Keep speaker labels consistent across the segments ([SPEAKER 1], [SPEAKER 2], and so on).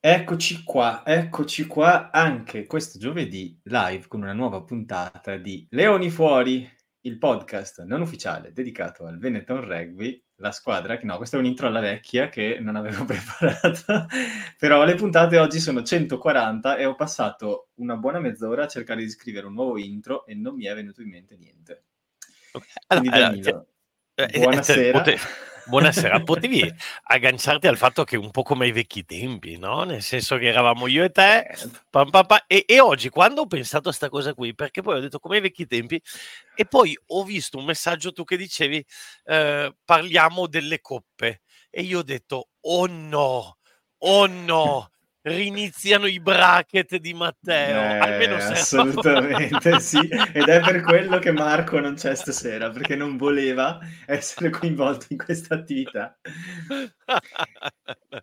[SPEAKER 1] Eccoci qua, eccoci qua anche questo giovedì live con una nuova puntata di Leoni Fuori, il podcast non ufficiale dedicato al Benetton Rugby, la squadra che no, questa è un intro alla vecchia che non avevo preparato, però le puntate oggi sono 140 e ho passato una buona mezz'ora a cercare di scrivere un nuovo intro e non mi è venuto in mente niente.
[SPEAKER 2] Okay. Allora, Quindi Danilo, allora, cioè, buonasera. Pote- Buonasera, potevi agganciarti al fatto che un po' come ai vecchi tempi, no? Nel senso che eravamo io e te, pam, pam, pam, e, e, oggi quando ho pensato a questa cosa qui, perché poi ho detto come ai vecchi tempi, e poi ho visto un messaggio tu che dicevi eh, parliamo delle coppe, e io ho detto oh no, oh no, riniziano i bracket di Matteo.
[SPEAKER 1] Eh, Almeno assolutamente sì, ed è per quello che Marco non c'è stasera, perché non voleva essere coinvolto in questa attività.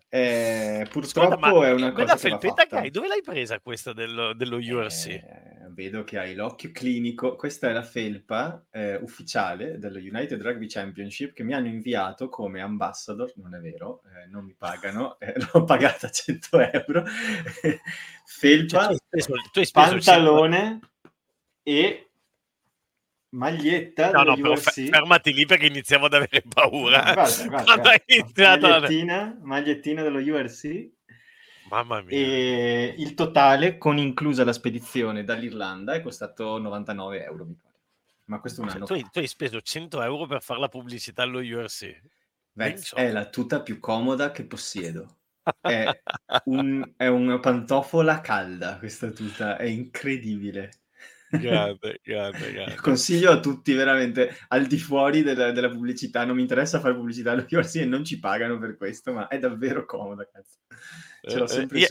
[SPEAKER 1] Eh, purtroppo Ascolta, è una cosa felpetta che hai,
[SPEAKER 2] dove l'hai presa questa dello, dello URC? Eh,
[SPEAKER 1] vedo che hai l'occhio clinico. Questa è la felpa eh, ufficiale dello United Rugby Championship che mi hanno inviato come ambassador, non è vero, eh, non mi pagano, eh, l'ho pagata 100 euro. Felpa, cioè, tu hai speso, pantalone e maglietta
[SPEAKER 2] no, no, però fermati lì perché iniziamo ad avere paura. Guarda, guarda,
[SPEAKER 1] guarda. Magliettina, magliettina dello URC
[SPEAKER 2] Mamma mia.
[SPEAKER 1] E il totale, con inclusa la spedizione dall'Irlanda, è costato 99 euro, mi pare. Ma questo è un anno
[SPEAKER 2] tu, hai, tu hai speso 100 euro per fare la pubblicità allo URC.
[SPEAKER 1] Beh, è la tuta più comoda che possiedo. È, un, è una pantofola calda questa tuta, è incredibile.
[SPEAKER 2] Grande, grande, grande.
[SPEAKER 1] Consiglio a tutti veramente al di fuori della, della pubblicità. Non mi interessa fare pubblicità URC e non ci pagano per questo, ma è davvero comoda. Cazzo. Ce l'ho eh, sempre
[SPEAKER 2] io,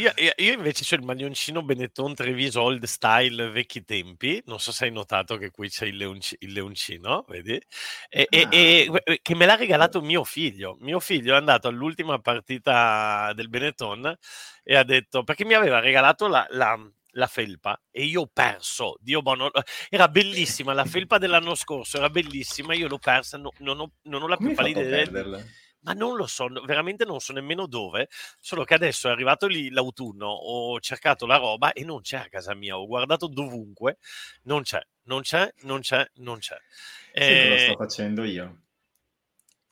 [SPEAKER 2] io, io, invece ho il maglioncino Benetton Treviso Old Style vecchi tempi. Non so se hai notato che qui c'è il, leonci, il leoncino, vedi? E, ah. e, e, che me l'ha regalato mio figlio. Mio figlio è andato all'ultima partita del Benetton e ha detto perché mi aveva regalato la, la la felpa e io ho perso. Dio buono, era bellissima la felpa dell'anno scorso, era bellissima, io l'ho persa, no, non, ho, non, ho, la più pallida idea ma non lo so, veramente non so nemmeno dove, solo che adesso è arrivato lì l'autunno, ho cercato la roba e non c'è a casa mia, ho guardato dovunque, non c'è, non c'è, non c'è, non c'è.
[SPEAKER 1] Sì, eh, lo sto facendo io.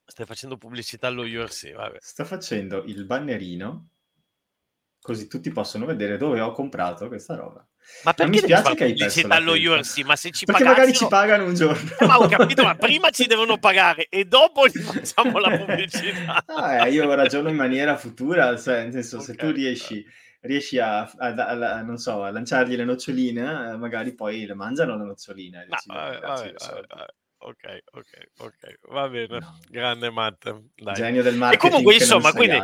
[SPEAKER 2] Stai facendo pubblicità allo URC, vabbè.
[SPEAKER 1] Sto facendo il bannerino, così tutti possono vedere dove ho comprato questa roba.
[SPEAKER 2] Ma perché mi spiace che hai perso dallo URC? Ma se ci
[SPEAKER 1] perché magari ci pagano un giorno.
[SPEAKER 2] Eh, ma ho capito, ma prima ci devono pagare e dopo gli facciamo la pubblicità.
[SPEAKER 1] Ah, eh, io ragiono in maniera futura, cioè, nel senso, okay. se tu riesci, riesci a, a, a, a, so, a, lanciargli le noccioline, eh, magari poi le mangiano le noccioline.
[SPEAKER 2] No, vabbè, vabbè, vabbè, ok, ok, ok, va bene, no. grande Matt. Dai.
[SPEAKER 1] Genio del marketing.
[SPEAKER 2] E comunque, insomma, quindi,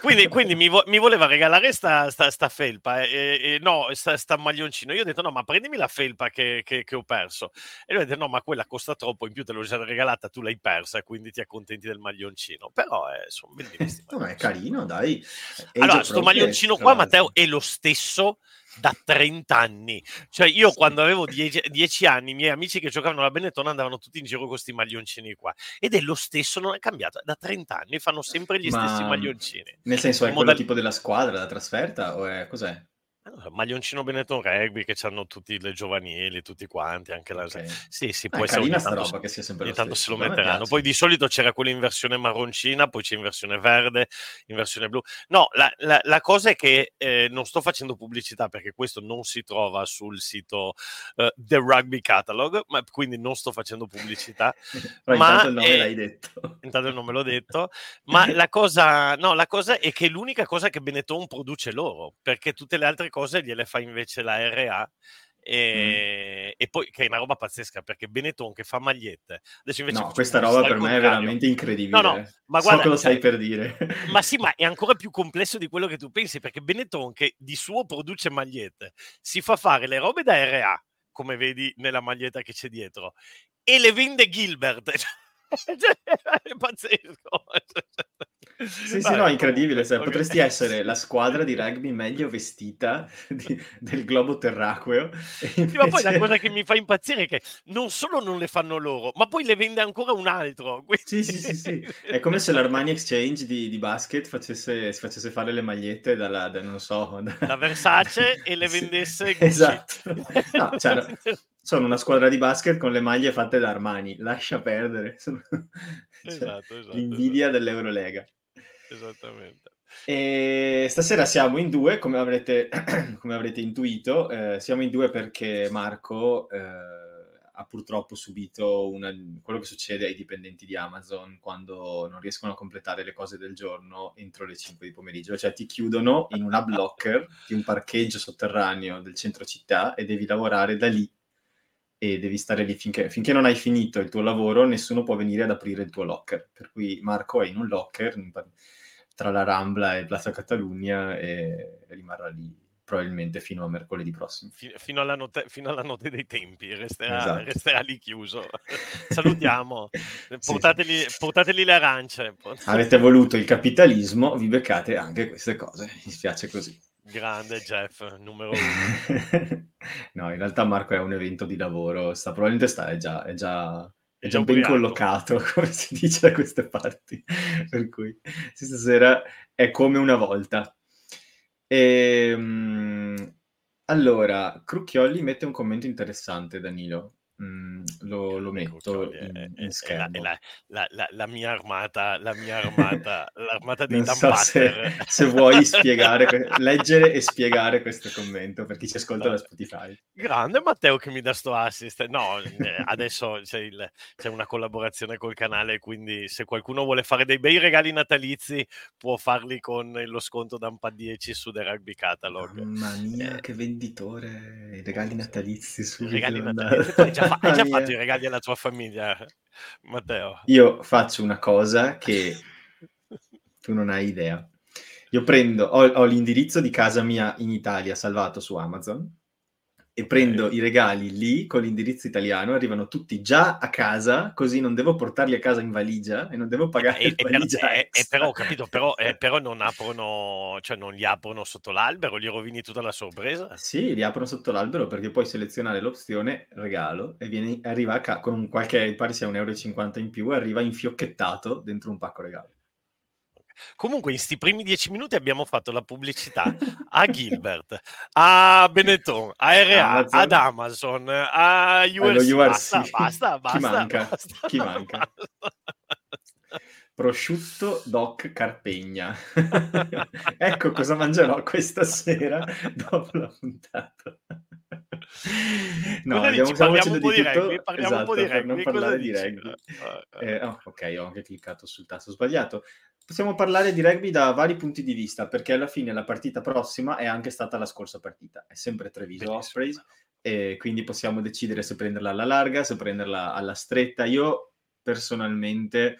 [SPEAKER 2] quindi, quindi mi, vo- mi, voleva regalare sta, sta, sta felpa, e, e no, sta, sta, maglioncino. Io ho detto, no, ma prendimi la felpa che, che, che, ho perso. E lui ha detto, no, ma quella costa troppo, in più te l'ho già regalata, tu l'hai persa, quindi ti accontenti del maglioncino. Però, eh, sono bellissimi.
[SPEAKER 1] no, è carino, dai.
[SPEAKER 2] allora, sto maglioncino qua, Matteo, è lo stesso da 30 anni. Cioè, io quando avevo 10 anni, i miei amici che giocavano alla Benetton andavano tutti in giro con questi maglioncini qua. Ed è lo stesso, non è cambiato. Da 30 anni fanno sempre gli Ma, stessi maglioncini.
[SPEAKER 1] Nel senso, è quello modal- tipo della squadra, da trasferta, o è cos'è?
[SPEAKER 2] Maglioncino Benetton Rugby che hanno tutti le giovanili, tutti quanti, anche la...
[SPEAKER 1] Okay.
[SPEAKER 2] Sì, sì, può ah, essere
[SPEAKER 1] ogni tanto, roba che sia sempre
[SPEAKER 2] ogni tanto se lo metteranno. Poi di solito c'era quello in versione marroncina, poi c'è in versione verde, in versione blu. No, la, la, la cosa è che eh, non sto facendo pubblicità perché questo non si trova sul sito uh, The Rugby Catalog, ma quindi non sto facendo pubblicità.
[SPEAKER 1] ma intanto il nome è... l'hai detto.
[SPEAKER 2] Intanto il nome l'ho detto. ma la cosa, no, la cosa è che è l'unica cosa che Benetton produce loro, perché tutte le altre cose gliele fa invece la RA. E, mm. e, poi che è una roba pazzesca perché Benetton che fa magliette
[SPEAKER 1] adesso invece no questa roba per me è veramente incredibile no, no, ma guarda, so lo stai per dire
[SPEAKER 2] ma sì ma è ancora più complesso di quello che tu pensi perché Benetton che di suo produce magliette si fa fare le robe da RA come vedi nella maglietta che c'è dietro e le vende Gilbert cioè, è pazzesco
[SPEAKER 1] Sì, sì, no, incredibile. Cioè, okay. Potresti essere la squadra di rugby meglio vestita di, del globo terracqueo.
[SPEAKER 2] Invece... Sì, ma poi la cosa che mi fa impazzire è che non solo non le fanno loro, ma poi le vende ancora un altro.
[SPEAKER 1] Quindi... Sì, sì, sì, sì. È come se l'Armani Exchange di, di basket facesse, facesse, fare le magliette dalla, da, non so...
[SPEAKER 2] Da, da Versace e le vendesse...
[SPEAKER 1] Sì, esatto. No, cioè, sono una squadra di basket con le maglie fatte da Armani. Lascia perdere. Sono... Cioè, esatto, esatto, l'invidia esatto. dell'Eurolega.
[SPEAKER 2] Esattamente.
[SPEAKER 1] E stasera siamo in due, come avrete, come avrete intuito, eh, siamo in due perché Marco eh, ha purtroppo subito una, quello che succede ai dipendenti di Amazon quando non riescono a completare le cose del giorno entro le 5 di pomeriggio, cioè ti chiudono in una blocker di un parcheggio sotterraneo del centro città e devi lavorare da lì e devi stare lì finché, finché, non hai finito il tuo lavoro, nessuno può venire ad aprire il tuo locker. Per cui Marco è in un locker tra la Rambla e Plaza Catalunya e rimarrà lì probabilmente fino a mercoledì prossimo.
[SPEAKER 2] Fino alla notte, fino alla notte dei tempi, resterà, esatto. resterà lì chiuso. Salutiamo, portateli, sì. portateli, le arance.
[SPEAKER 1] Avete voluto il capitalismo, vi beccate anche queste cose, mi spiace così.
[SPEAKER 2] Grande Jeff, numero uno.
[SPEAKER 1] no, in realtà Marco è un evento di lavoro, sta, probabilmente sta, è già, è già, è già ben collocato, come si dice da queste parti. per cui stasera è come una volta. E, um, allora, Crucchiolli mette un commento interessante, Danilo. Mm, lo, lo metto in, in schermo.
[SPEAKER 2] La, la, la, la, mia armata, la mia armata, l'armata dei non
[SPEAKER 1] so se, se, vuoi spiegare, leggere e spiegare questo commento per chi ci ascolta da Spotify.
[SPEAKER 2] Grande Matteo che mi dà sto assist. No, adesso c'è, il, c'è, una collaborazione col canale, quindi se qualcuno vuole fare dei bei regali natalizi può farli con lo sconto da un pa' 10 su The Rugby Catalog.
[SPEAKER 1] Mamma mia, eh, che venditore! I regali natalizi su
[SPEAKER 2] regali natalizi fa- hai già fatto i regali alla tua famiglia, Matteo?
[SPEAKER 1] Io faccio una cosa che tu non hai idea. Io prendo, ho, ho l'indirizzo di casa mia in Italia salvato su Amazon e prendo okay. i regali lì con l'indirizzo italiano, arrivano tutti già a casa, così non devo portarli a casa in valigia e non devo pagare
[SPEAKER 2] e, valigia e, e però, ho capito, però, eh, però, non aprono, cioè non li aprono sotto l'albero, gli rovini tutta la sorpresa?
[SPEAKER 1] Sì, li aprono sotto l'albero perché puoi selezionare l'opzione regalo e viene, arriva a ca- con qualche, pare sia 1,50 euro in più, arriva infiocchettato dentro un pacco regalo.
[SPEAKER 2] Comunque, in questi primi dieci minuti abbiamo fatto la pubblicità a Gilbert, a Benetton, a RA, Amazon. ad Amazon, a URC. Basta, basta, basta.
[SPEAKER 1] Chi manca?
[SPEAKER 2] Basta,
[SPEAKER 1] Chi manca? Prosciutto Doc Carpegna. ecco cosa mangerò questa sera dopo la puntata.
[SPEAKER 2] No, abbiamo, parliamo un po' di, rugby, parliamo esatto, un po' di
[SPEAKER 1] rugby, non parlare di rugby. Eh, oh, ok, ho anche cliccato sul tasto sbagliato. Possiamo parlare di rugby da vari punti di vista, perché alla fine la partita prossima è anche stata la scorsa partita, è sempre Treviso Ospreys, e quindi possiamo decidere se prenderla alla larga, se prenderla alla stretta. Io personalmente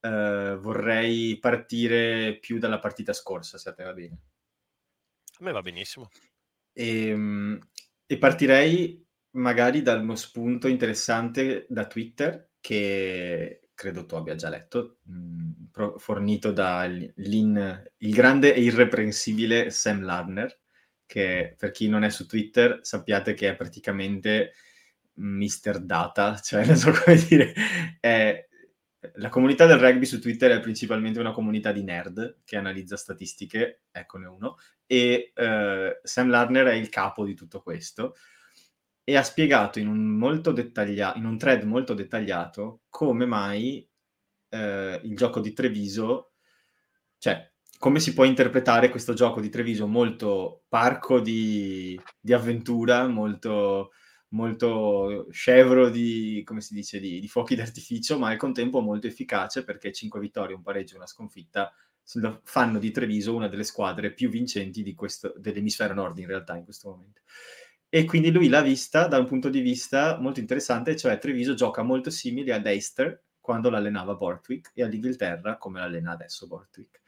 [SPEAKER 1] eh, vorrei partire più dalla partita scorsa, se a te va bene.
[SPEAKER 2] A me va benissimo.
[SPEAKER 1] E, ehm, e partirei magari da uno spunto interessante da Twitter che credo tu abbia già letto, mh, mm, fornito dal grande e irreprensibile Sam Lardner, che per chi non è su Twitter sappiate che è praticamente Mr. Data, cioè non so come dire, è, la comunità del rugby su Twitter è principalmente una comunità di nerd che analizza statistiche, eccone uno, e uh, Sam Lardner è il capo di tutto questo e ha spiegato in un, molto dettaglia- in un thread molto dettagliato come mai uh, il gioco di Treviso, cioè come si può interpretare questo gioco di Treviso molto parco di, di avventura, molto molto scevro di, come si dice, di, di, fuochi d'artificio, ma al contempo molto efficace perché 5 vittorie, un pareggio e una sconfitta fanno di Treviso una delle squadre più vincenti questo, dell'emisfero nord in realtà in questo momento. E quindi lui l'ha vista da un punto di vista molto interessante, cioè Treviso gioca molto simile ad Eister quando l'allenava Bortwick e all'Inghilterra come l'allena adesso Bortwick.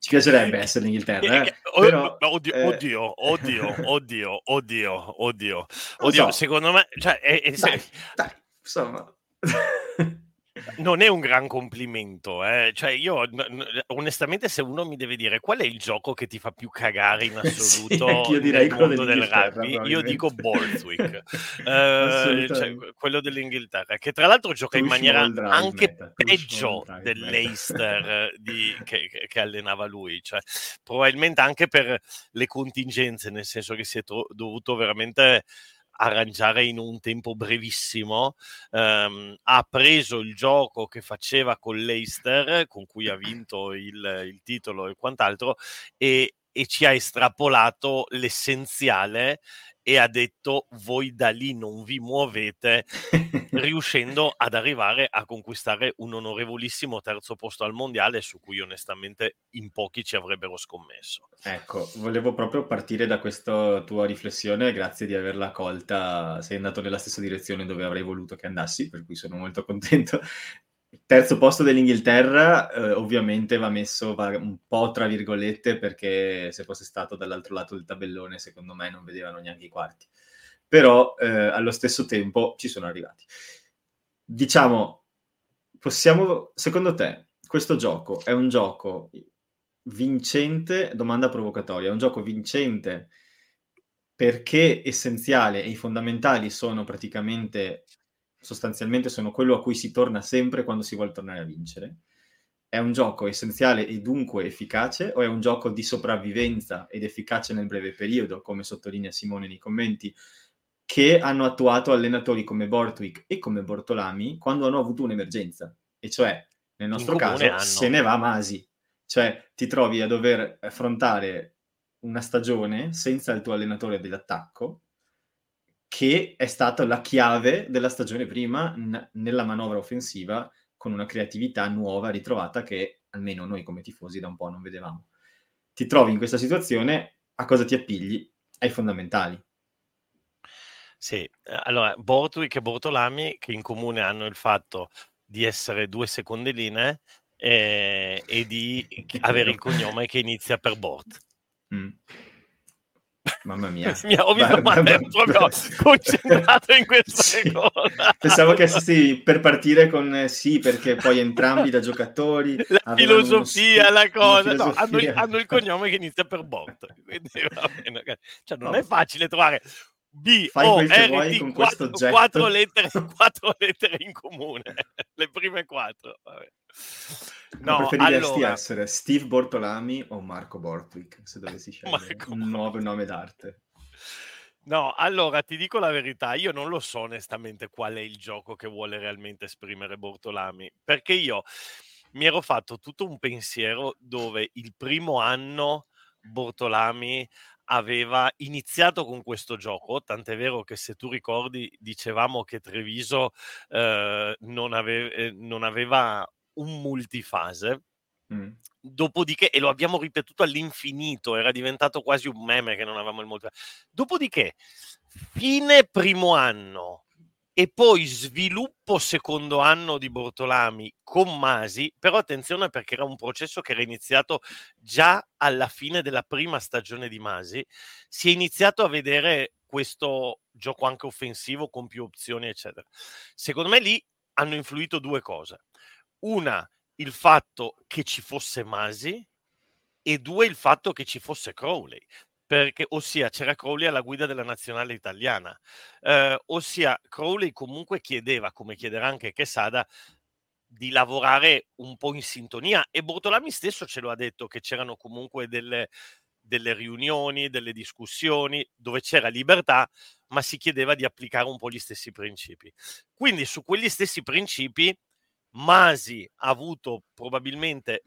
[SPEAKER 1] Ci piacerebbe essere in Inghilterra, eh?
[SPEAKER 2] Però, oddio, eh... oddio, oddio, oddio, oddio, oddio, oddio,
[SPEAKER 1] so.
[SPEAKER 2] secondo me, cioè, è, è,
[SPEAKER 1] dai, dai, insomma.
[SPEAKER 2] non è un gran complimento, eh. cioè io onestamente se uno mi deve dire qual è il gioco che ti fa più cagare in assoluto sì, io direi nel mondo del rugby, io dico Borthwick, uh, cioè, quello dell'Inghilterra, che tra l'altro gioca in maniera anche meta. peggio dell'Eister di, che, che, allenava lui, cioè, probabilmente anche per le contingenze, nel senso che si è tro- dovuto veramente arrangiare in un tempo brevissimo. Um, ha preso il gioco che faceva con l'Eister, con cui ha vinto il, il titolo e quant'altro, e, e ci ha estrapolato l'essenziale e ha detto voi da lì non vi muovete, riuscendo ad arrivare a conquistare un onorevolissimo terzo posto al mondiale su cui onestamente in pochi ci avrebbero scommesso.
[SPEAKER 1] Ecco, volevo proprio partire da questa tua riflessione, grazie di averla colta, sei andato nella stessa direzione dove avrei voluto che andassi, per cui sono molto contento. Terzo posto dell'Inghilterra, eh, ovviamente va messo va un po' tra virgolette perché se fosse stato dall'altro lato del tabellone secondo me non vedevano neanche i quarti. Però eh, allo stesso tempo ci sono arrivati. Diciamo, possiamo, secondo te, questo gioco è un gioco vincente, domanda provocatoria, è un gioco vincente perché essenziale e i fondamentali sono praticamente sostanzialmente sono quello a cui si torna sempre quando si vuole tornare a vincere. È un gioco essenziale e dunque efficace o è un gioco di sopravvivenza ed efficace nel breve periodo, come sottolinea Simone nei commenti, che hanno attuato allenatori come Bortwick e come Bortolami quando hanno avuto un'emergenza. E cioè, nel nostro caso, hanno. se ne va Masi. Cioè, ti trovi a dover affrontare una stagione senza il tuo allenatore dell'attacco che è stata la chiave della stagione prima n- nella manovra offensiva con una creatività nuova ritrovata che almeno noi come tifosi da un po' non vedevamo. Ti trovi in questa situazione, a cosa ti appigli? Ai fondamentali.
[SPEAKER 2] Sì, allora Bortwick e Bortolami che in comune hanno il fatto di essere due seconde linee eh, e di avere il cognome che inizia per Bort. Mm.
[SPEAKER 1] Mamma mia.
[SPEAKER 2] Mi ho visto male, proprio concentrato in questa cosa.
[SPEAKER 1] Pensavo che sì, per partire con eh, sì, perché poi entrambi da giocatori...
[SPEAKER 2] La filosofia, sti- la cosa. No, hanno, hanno, il cognome che inizia per bot. Quindi, cioè, non no. è facile trovare B, Fai O, R, T, quattro, quattro, lettere, quattro lettere in comune. Le prime quattro. Vabbè.
[SPEAKER 1] No, preferiresti allora... essere Steve Bortolami o Marco Bortwick se dovessi scegliere un nuovo nome d'arte?
[SPEAKER 2] No, allora ti dico la verità, io non lo so onestamente qual è il gioco che vuole realmente esprimere Bortolami, perché io mi ero fatto tutto un pensiero dove il primo anno Bortolami aveva iniziato con questo gioco, tant'è vero che se tu ricordi dicevamo che Treviso eh, non, ave- eh, non aveva un multifase. Mm. Dopodiché, e lo abbiamo ripetuto all'infinito, era diventato quasi un meme che non avevamo il multifase. Dopodiché, fine primo anno e poi sviluppo secondo anno di Bortolami con Masi, però attenzione perché era un processo che era iniziato già alla fine della prima stagione di Masi, si è iniziato a vedere questo gioco anche offensivo con più opzioni, eccetera. Secondo me lì hanno influito due cose. Una, il fatto che ci fosse Masi e due, il fatto che ci fosse Crowley. Perché, ossia, c'era Crowley alla guida della nazionale italiana, eh, ossia Crowley comunque chiedeva, come chiederà anche Quesada, di lavorare un po' in sintonia e Bortolami stesso ce lo ha detto che c'erano comunque delle, delle riunioni, delle discussioni dove c'era libertà, ma si chiedeva di applicare un po' gli stessi principi. Quindi su quegli stessi principi Masi ha avuto probabilmente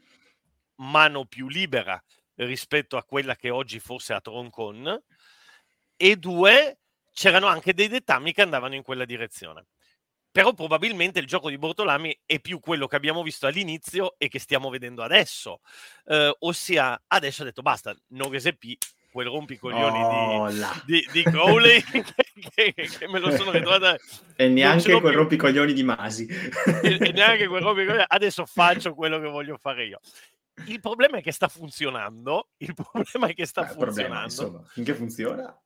[SPEAKER 2] mano più libera rispetto a quella che oggi forse ha Troncon e due c'erano anche dei dettami che andavano in quella direzione. Però probabilmente il gioco di Bortolami è più quello che abbiamo visto all'inizio e che stiamo vedendo adesso. Eh, ossia, adesso ha detto basta, Noghese P quel rompicoglioni oh, di, di, di, Crowley che, che, me lo sono ritrovato
[SPEAKER 1] e neanche quel più. rompicoglioni di Masi.
[SPEAKER 2] E, e neanche quel rompicoglioni adesso faccio quello che voglio fare io. Il problema è che sta funzionando il problema è che sta Beh, funzionando.
[SPEAKER 1] problema, finché funziona.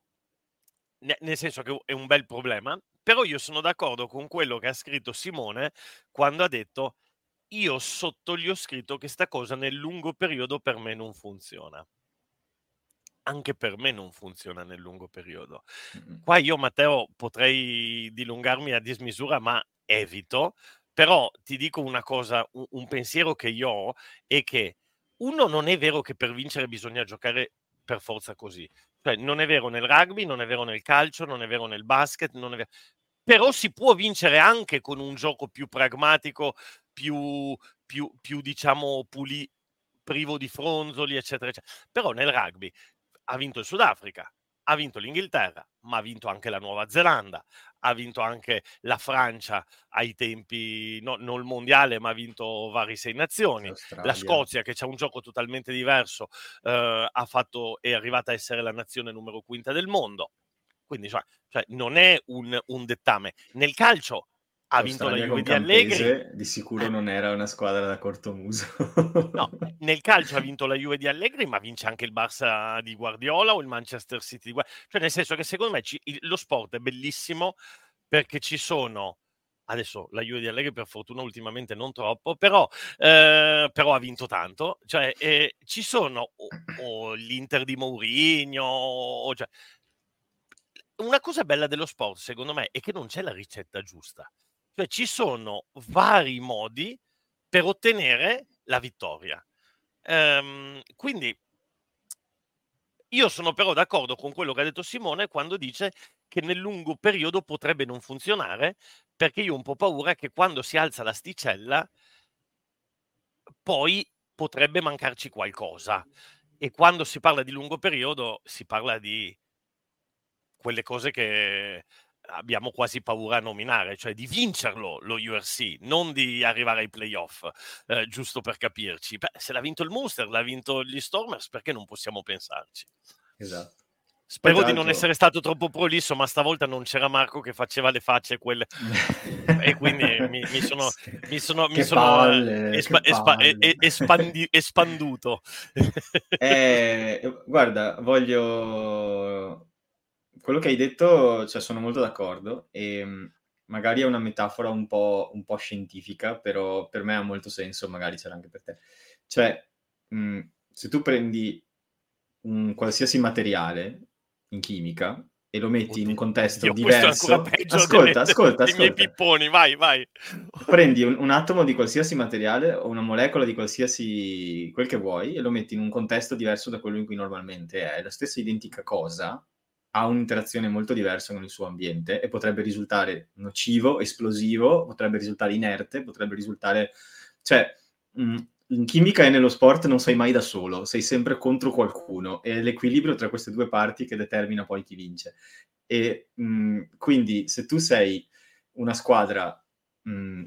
[SPEAKER 2] Nel senso che è un bel problema, però io sono d'accordo con quello che ha scritto Simone quando ha detto io sotto gli ho scritto che sta cosa nel lungo periodo per me non funziona. Anche per me non funziona nel lungo periodo. Qua io, Matteo, potrei dilungarmi a dismisura, ma evito. Però ti dico una cosa, un, un pensiero che io ho è che uno non è vero che per vincere bisogna giocare per forza così. Cioè, non è vero nel rugby, non è vero nel calcio, non è vero nel basket, non è vero... però si può vincere anche con un gioco più pragmatico, più, più, più diciamo, puli, privo di fronzoli, eccetera, eccetera. Però nel rugby ha vinto il Sudafrica, ha vinto l'Inghilterra, ma ha vinto anche la Nuova Zelanda, ha vinto anche la Francia ai tempi, no, non il mondiale, ma ha vinto vari sei nazioni. Australia. La Scozia, che c'è un gioco totalmente diverso, eh, ha fatto, è arrivata a essere la nazione numero quinta del mondo. Quindi cioè, cioè non è un, un dettame. Nel calcio ha vinto la Juve di Allegri.
[SPEAKER 1] Di sicuro non era una squadra da cortomuso.
[SPEAKER 2] no, nel calcio ha vinto la Juve di Allegri, ma vince anche il Barça di Guardiola o il Manchester City di Guardiola. Cioè, nel senso che secondo me ci, lo sport è bellissimo perché ci sono adesso la Juve di Allegri per fortuna ultimamente non troppo, però, eh, però ha vinto tanto, cioè eh, ci sono o, o l'Inter di Mourinho, o, cioè, una cosa bella dello sport secondo me è che non c'è la ricetta giusta, cioè ci sono vari modi per ottenere la vittoria. Ehm, quindi io sono però d'accordo con quello che ha detto Simone quando dice che nel lungo periodo potrebbe non funzionare, perché io ho un po' paura che quando si alza l'asticella poi potrebbe mancarci qualcosa. E quando si parla di lungo periodo si parla di quelle cose che abbiamo quasi paura a nominare, cioè di vincerlo lo URC, non di arrivare ai playoff, eh, giusto per capirci. Beh, se l'ha vinto il Monster, l'ha vinto gli Stormers, perché non possiamo pensarci?
[SPEAKER 1] Esatto.
[SPEAKER 2] Spero di non essere stato troppo prolisso, ma stavolta non c'era Marco che faceva le facce quelle e quindi mi, mi sono, mi sono, mi sono palle, espa, espa, espandi, espanduto.
[SPEAKER 1] Eh, guarda, voglio quello che hai detto, cioè, sono molto d'accordo e mhmm, magari è una metafora un po', un po' scientifica, però per me ha molto senso, magari c'era anche per te. Cioè, mh, se tu prendi un qualsiasi materiale in chimica e lo metti Oddio, in un contesto Dio, diverso. Ascolta, ascolta, ascolta. miei
[SPEAKER 2] pipponi, vai, vai.
[SPEAKER 1] Prendi un, un, atomo di qualsiasi materiale o una molecola di qualsiasi quel che vuoi e lo metti in un contesto diverso da quello in cui normalmente è. È la stessa identica cosa, ha un'interazione molto diversa con il suo ambiente e potrebbe risultare nocivo, esplosivo, potrebbe risultare inerte, potrebbe risultare... Cioè, mh, in chimica e nello sport non sei mai da solo, sei sempre contro qualcuno e è l'equilibrio tra queste due parti che determina poi chi vince. E mh, quindi se tu sei una squadra mh,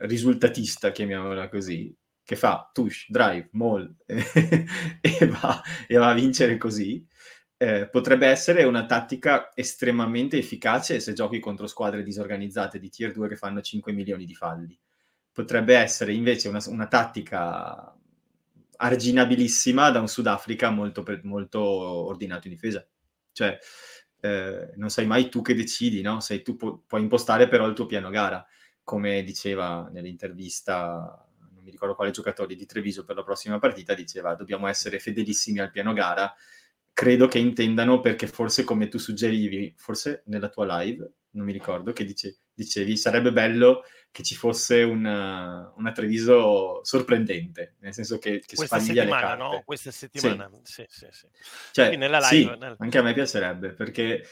[SPEAKER 1] risultatista, chiamiamola così, che fa tush, drive, mall e, va, e va a vincere così, eh, potrebbe essere una tattica estremamente efficace se giochi contro squadre disorganizzate di tier 2 che fanno 5 milioni di falli. Potrebbe essere invece una, una tattica arginabilissima da un Sudafrica molto, molto ordinato in difesa. Cioè, eh, non sai mai tu che decidi, no? Sei tu pu- puoi impostare però il tuo piano gara, come diceva nell'intervista, non mi ricordo quale giocatore di Treviso per la prossima partita, diceva dobbiamo essere fedelissimi al piano gara credo che intendano perché forse come tu suggerivi, forse nella tua live, non mi ricordo, che dice, dicevi sarebbe bello che ci fosse una, una Treviso sorprendente, nel senso che, che
[SPEAKER 2] Questa le
[SPEAKER 1] carte.
[SPEAKER 2] No? Questa settimana, sì, sì, sì. sì.
[SPEAKER 1] Cioè, nella live, sì, nella... anche a me piacerebbe, perché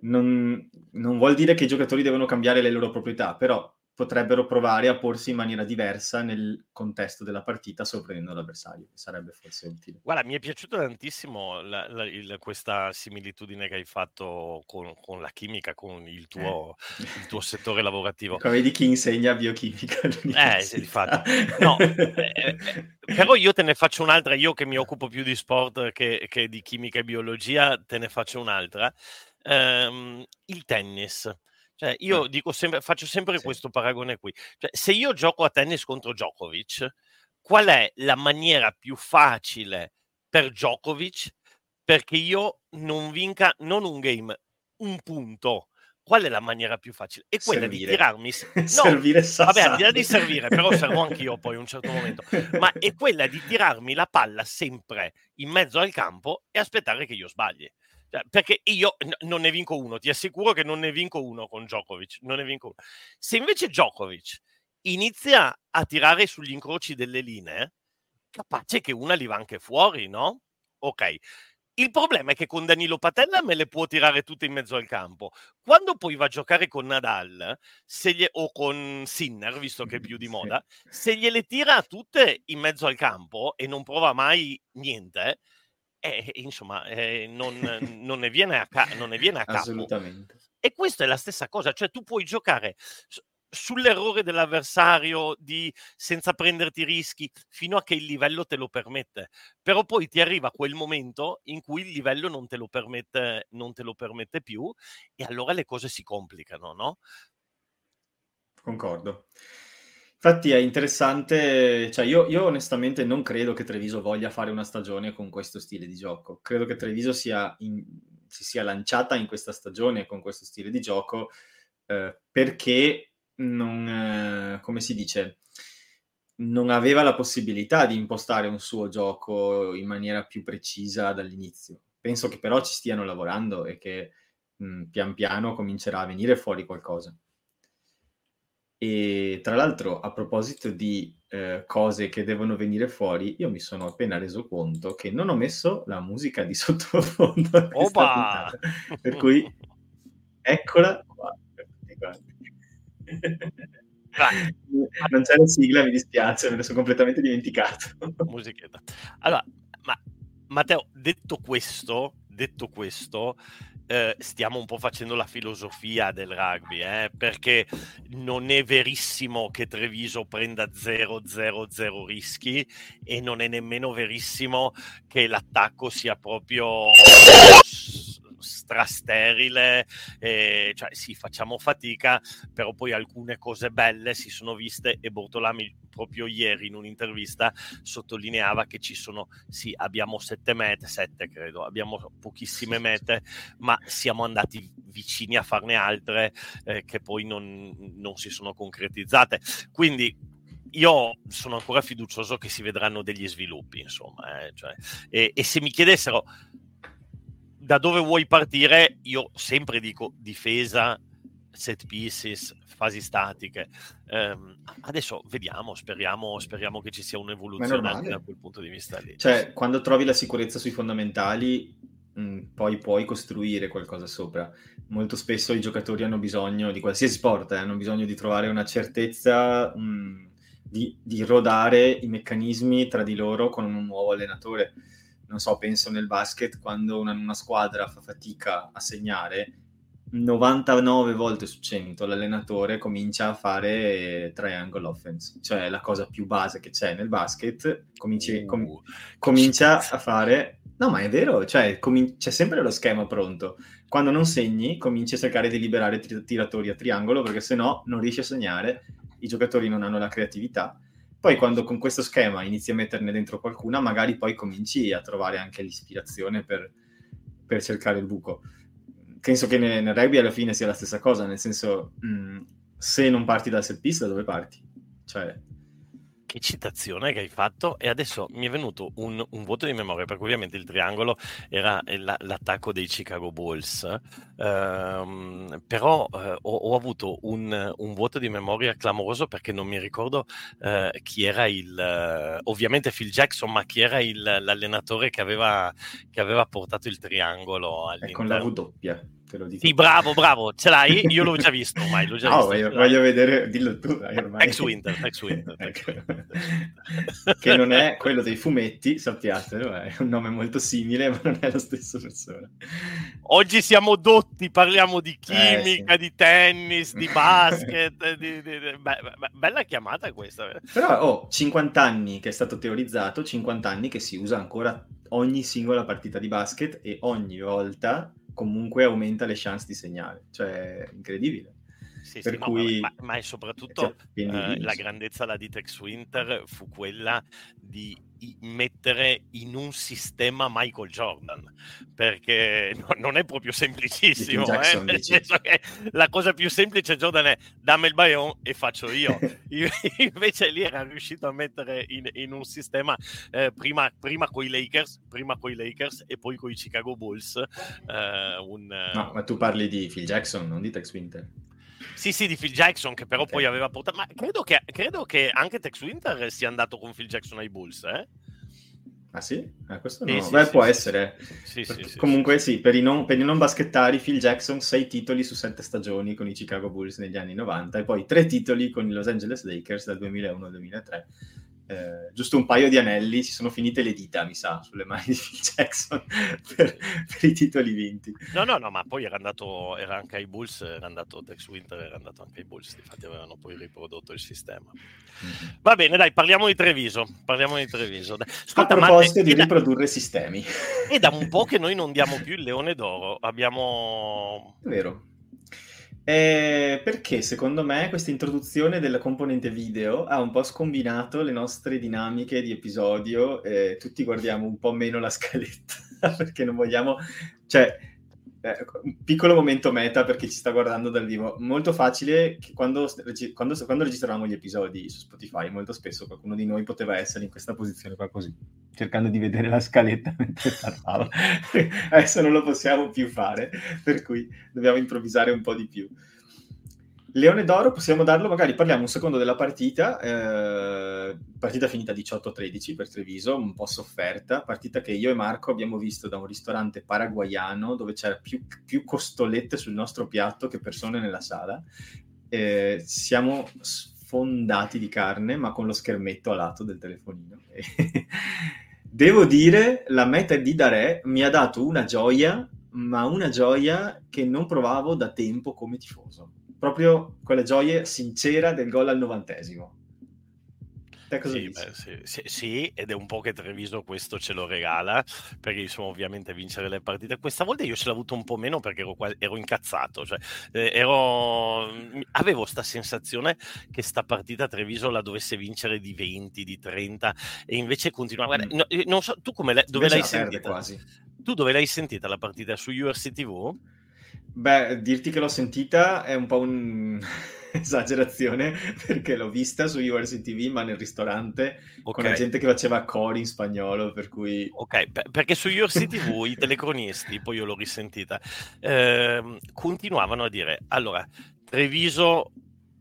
[SPEAKER 1] non, non vuol dire che i giocatori devono cambiare le loro proprietà, però potrebbero provare a porsi in maniera diversa nel contesto della partita sorprendendo l'avversario, sarebbe forse utile.
[SPEAKER 2] Guarda, mi è piaciuta tantissimo la, la, il, questa similitudine che hai fatto con, con la chimica, con il tuo, eh. il tuo settore lavorativo.
[SPEAKER 1] Come vedi chi insegna biochimica
[SPEAKER 2] Eh, sì, infatti. No, eh, eh, però io te ne faccio un'altra, io che mi occupo più di sport che, che di chimica e biologia, te ne faccio un'altra. Um, il tennis. Cioè, io dico sempre, faccio sempre sì. questo paragone qui. Cioè, se io gioco a tennis contro Djokovic, qual è la maniera più facile per Djokovic perché io non vinca non un game, un punto, qual è la maniera più facile? È quella servire. di tirarmi.
[SPEAKER 1] No, servire
[SPEAKER 2] vabbè, al di là di servire, però servo anch'io poi a un certo momento. Ma è quella di tirarmi la palla sempre in mezzo al campo e aspettare che io sbagli. Cioè, perché io non ne vinco uno, ti assicuro che non ne vinco uno con Djokovic. Non ne vinco uno. Se invece Djokovic inizia a tirare sugli incroci delle linee, capace che una li va anche fuori, no? Ok. Il problema è che con Danilo Patella me le può tirare tutte in mezzo al campo. Quando poi va a giocare con Nadal gli, o con Sinner, visto che è più di moda, se gliele tira tutte in mezzo al campo e non prova mai niente, eh, insomma, eh, non, non, ne viene a, ca- non ne viene a capo.
[SPEAKER 1] Assolutamente.
[SPEAKER 2] E questa è la stessa cosa, cioè tu puoi giocare sull'errore dell'avversario di senza prenderti rischi fino a che il livello te lo permette. Però poi ti arriva quel momento in cui il livello non te lo permette, non te lo permette più e allora le cose si complicano, no?
[SPEAKER 1] Concordo. Infatti è interessante, cioè io, io, onestamente non credo che Treviso voglia fare una stagione con questo stile di gioco. Credo che Treviso sia in, si sia lanciata in questa stagione con questo stile di gioco eh, perché non, eh, come si dice, non aveva la possibilità di impostare un suo gioco in maniera più precisa dall'inizio. Penso che però ci stiano lavorando e che mh, pian piano comincerà a venire fuori qualcosa. E tra l'altro, a proposito di eh, cose che devono venire fuori, io mi sono appena reso conto che non ho messo la musica di sottofondo. Per cui, eccola qua. non c'è la sigla, mi dispiace, me ne sono completamente dimenticato.
[SPEAKER 2] Musichetta. Allora, ma Matteo, detto questo, detto questo, eh, stiamo un po' facendo la filosofia del rugby, eh, perché non è verissimo che Treviso prenda 0-0-0 rischi e non è nemmeno verissimo che l'attacco sia proprio strasterile, eh, cioè sì, facciamo fatica, però poi alcune cose belle si sono viste e Bortolami proprio ieri in un'intervista sottolineava che ci sono, sì, abbiamo sette mete, sette credo, abbiamo pochissime mete, ma siamo andati vicini a farne altre eh, che poi non, non si sono concretizzate. Quindi io sono ancora fiducioso che si vedranno degli sviluppi, insomma. Eh, cioè, e, e, se mi chiedessero da dove vuoi partire, io sempre dico difesa, set pieces, fasi statiche. Um, adesso vediamo, speriamo, speriamo, che ci sia un'evoluzione anche da quel punto di vista lì.
[SPEAKER 1] Cioè, quando trovi la sicurezza sui fondamentali, mh, mm, poi puoi costruire qualcosa sopra. Molto spesso i giocatori hanno bisogno, di qualsiasi sport, eh, hanno bisogno di trovare una certezza, mh, mm, di, di rodare i meccanismi tra di loro con un nuovo allenatore non so, penso nel basket, quando una, una squadra fa fatica a segnare, 99 volte su 100 l'allenatore comincia a fare triangle offense, cioè la cosa più base che c'è nel basket, cominci, com- uh, comincia a fare... No, ma è vero, cioè com- c'è sempre lo schema pronto. Quando non segni, cominci a cercare di liberare tir- tiratori a triangolo, perché se no non riesci a segnare, i giocatori non hanno la creatività poi quando con questo schema inizi a metterne dentro qualcuna, magari poi cominci a trovare anche l'ispirazione per, per cercare il buco. Penso che nel, nel, rugby alla fine sia la stessa cosa, nel senso, mh, mm, se non parti dal set piece, da dove parti? Cioè,
[SPEAKER 2] che citazione che hai fatto e adesso mi è venuto un, un vuoto di memoria perché ovviamente il triangolo era la, l'attacco dei Chicago Bulls ehm, però eh, ho, ho, avuto un, un, vuoto di memoria clamoroso perché non mi ricordo eh, chi era il eh, ovviamente Phil Jackson ma chi era il, l'allenatore che aveva, che aveva portato il triangolo
[SPEAKER 1] all'interno. con la W doppia
[SPEAKER 2] te lo dico. Sì, bravo, bravo, ce l'hai? Io l'ho già visto ormai. L'ho già
[SPEAKER 1] no,
[SPEAKER 2] visto,
[SPEAKER 1] voglio, voglio, vedere, dillo tu. Ormai.
[SPEAKER 2] Ex Winter, ex Winter.
[SPEAKER 1] ecco. che non è quello dei fumetti, sappiatelo, è un nome molto simile, ma non è la stessa persona.
[SPEAKER 2] Oggi siamo dotti, parliamo di chimica, eh, sì. di tennis, di basket, di, di, di... Be- be- bella chiamata questa.
[SPEAKER 1] Però, oh, 50 anni che è stato teorizzato, 50 anni che si usa ancora ogni singola partita di basket e ogni volta comunque aumenta le chance di segnare, cioè incredibile.
[SPEAKER 2] Sì, per sì, cui... ma, ma, è soprattutto eh, la grandezza là di Tex Winter fu quella di mettere in un sistema Michael Jordan perché no, non è proprio semplicissimo Jackson, eh? la cosa più semplice Jordan è dammi il bayon e faccio io invece lì era riuscito a mettere in, in un sistema eh, prima, prima con i Lakers prima con i Lakers e poi con i Chicago Bulls eh, un,
[SPEAKER 1] no, ma tu parli di Phil Jackson non di Tex Winter
[SPEAKER 2] sì, sì, di Phil Jackson che però poi aveva portato. Ma credo che, credo che, anche Tex Winter sia andato con Phil Jackson ai Bulls, eh?
[SPEAKER 1] Ah sì? Ah, questo no. Sì, Beh, sì, può sì, essere. Comunque sì, per i, non, per i, non, baschettari, Phil Jackson sei titoli su sette stagioni con i Chicago Bulls negli anni 90 e poi tre titoli con i Los Angeles Lakers dal 2001 al 2003 eh, giusto un paio di anelli, si sono finite le dita, mi sa, sulle mani di Jackson per, per, i titoli vinti.
[SPEAKER 2] No, no, no, ma poi era andato, era anche ai Bulls, era andato Tex Winter, era andato anche ai Bulls, infatti avevano poi riprodotto il sistema. Mm-hmm. Va bene, dai, parliamo di Treviso, parliamo di Treviso.
[SPEAKER 1] Ascolta, A proposito Matte, di riprodurre da, sistemi.
[SPEAKER 2] È da un po' che noi non diamo più il leone d'oro, abbiamo...
[SPEAKER 1] È vero eh, perché secondo me questa introduzione della componente video ha un po' scombinato le nostre dinamiche di episodio e tutti guardiamo un po' meno la scaletta perché non vogliamo... Cioè, eh, un piccolo momento meta per chi ci sta guardando dal vivo. Molto facile quando, quando, quando, registravamo gli episodi su Spotify, molto spesso qualcuno di noi poteva essere in questa posizione qua così, cercando di vedere la scaletta mentre parlava. Adesso non lo possiamo più fare, per cui dobbiamo improvvisare un po' di più. Leone d'Oro possiamo darlo, magari parliamo un secondo della partita, eh, partita finita 18-13 per Treviso, un po' sofferta, partita che io e Marco abbiamo visto da un ristorante paraguayano dove c'era più, più costolette sul nostro piatto che persone nella sala. Eh, siamo sfondati di carne, ma con lo schermetto a lato del telefonino. Devo dire, la meta di Dare mi ha dato una gioia, ma una gioia che non provavo da tempo come tifoso proprio quelle gioie sincera del gol al novantesimo.
[SPEAKER 2] Sì, beh, sì, sì, sì, ed è un po' che Treviso questo ce lo regala, perché insomma ovviamente vincere le partite. Questa volta io ce l'ho avuto un po' meno perché ero, ero incazzato, cioè, eh, ero, avevo questa sensazione che sta partita Treviso la dovesse vincere di 20, di 30 e invece continuava. Mm. No, eh, non so, tu come le, dove l'hai sentita? Quasi. Tu dove l'hai sentita la partita? Su URC TV?
[SPEAKER 1] Beh, dirti che l'ho sentita è un po' un'esagerazione perché l'ho vista su URC TV ma nel ristorante okay. con la gente che faceva cori in spagnolo per cui...
[SPEAKER 2] Ok, perché su URC TV i telecronisti, poi io l'ho risentita, eh, continuavano a dire allora Treviso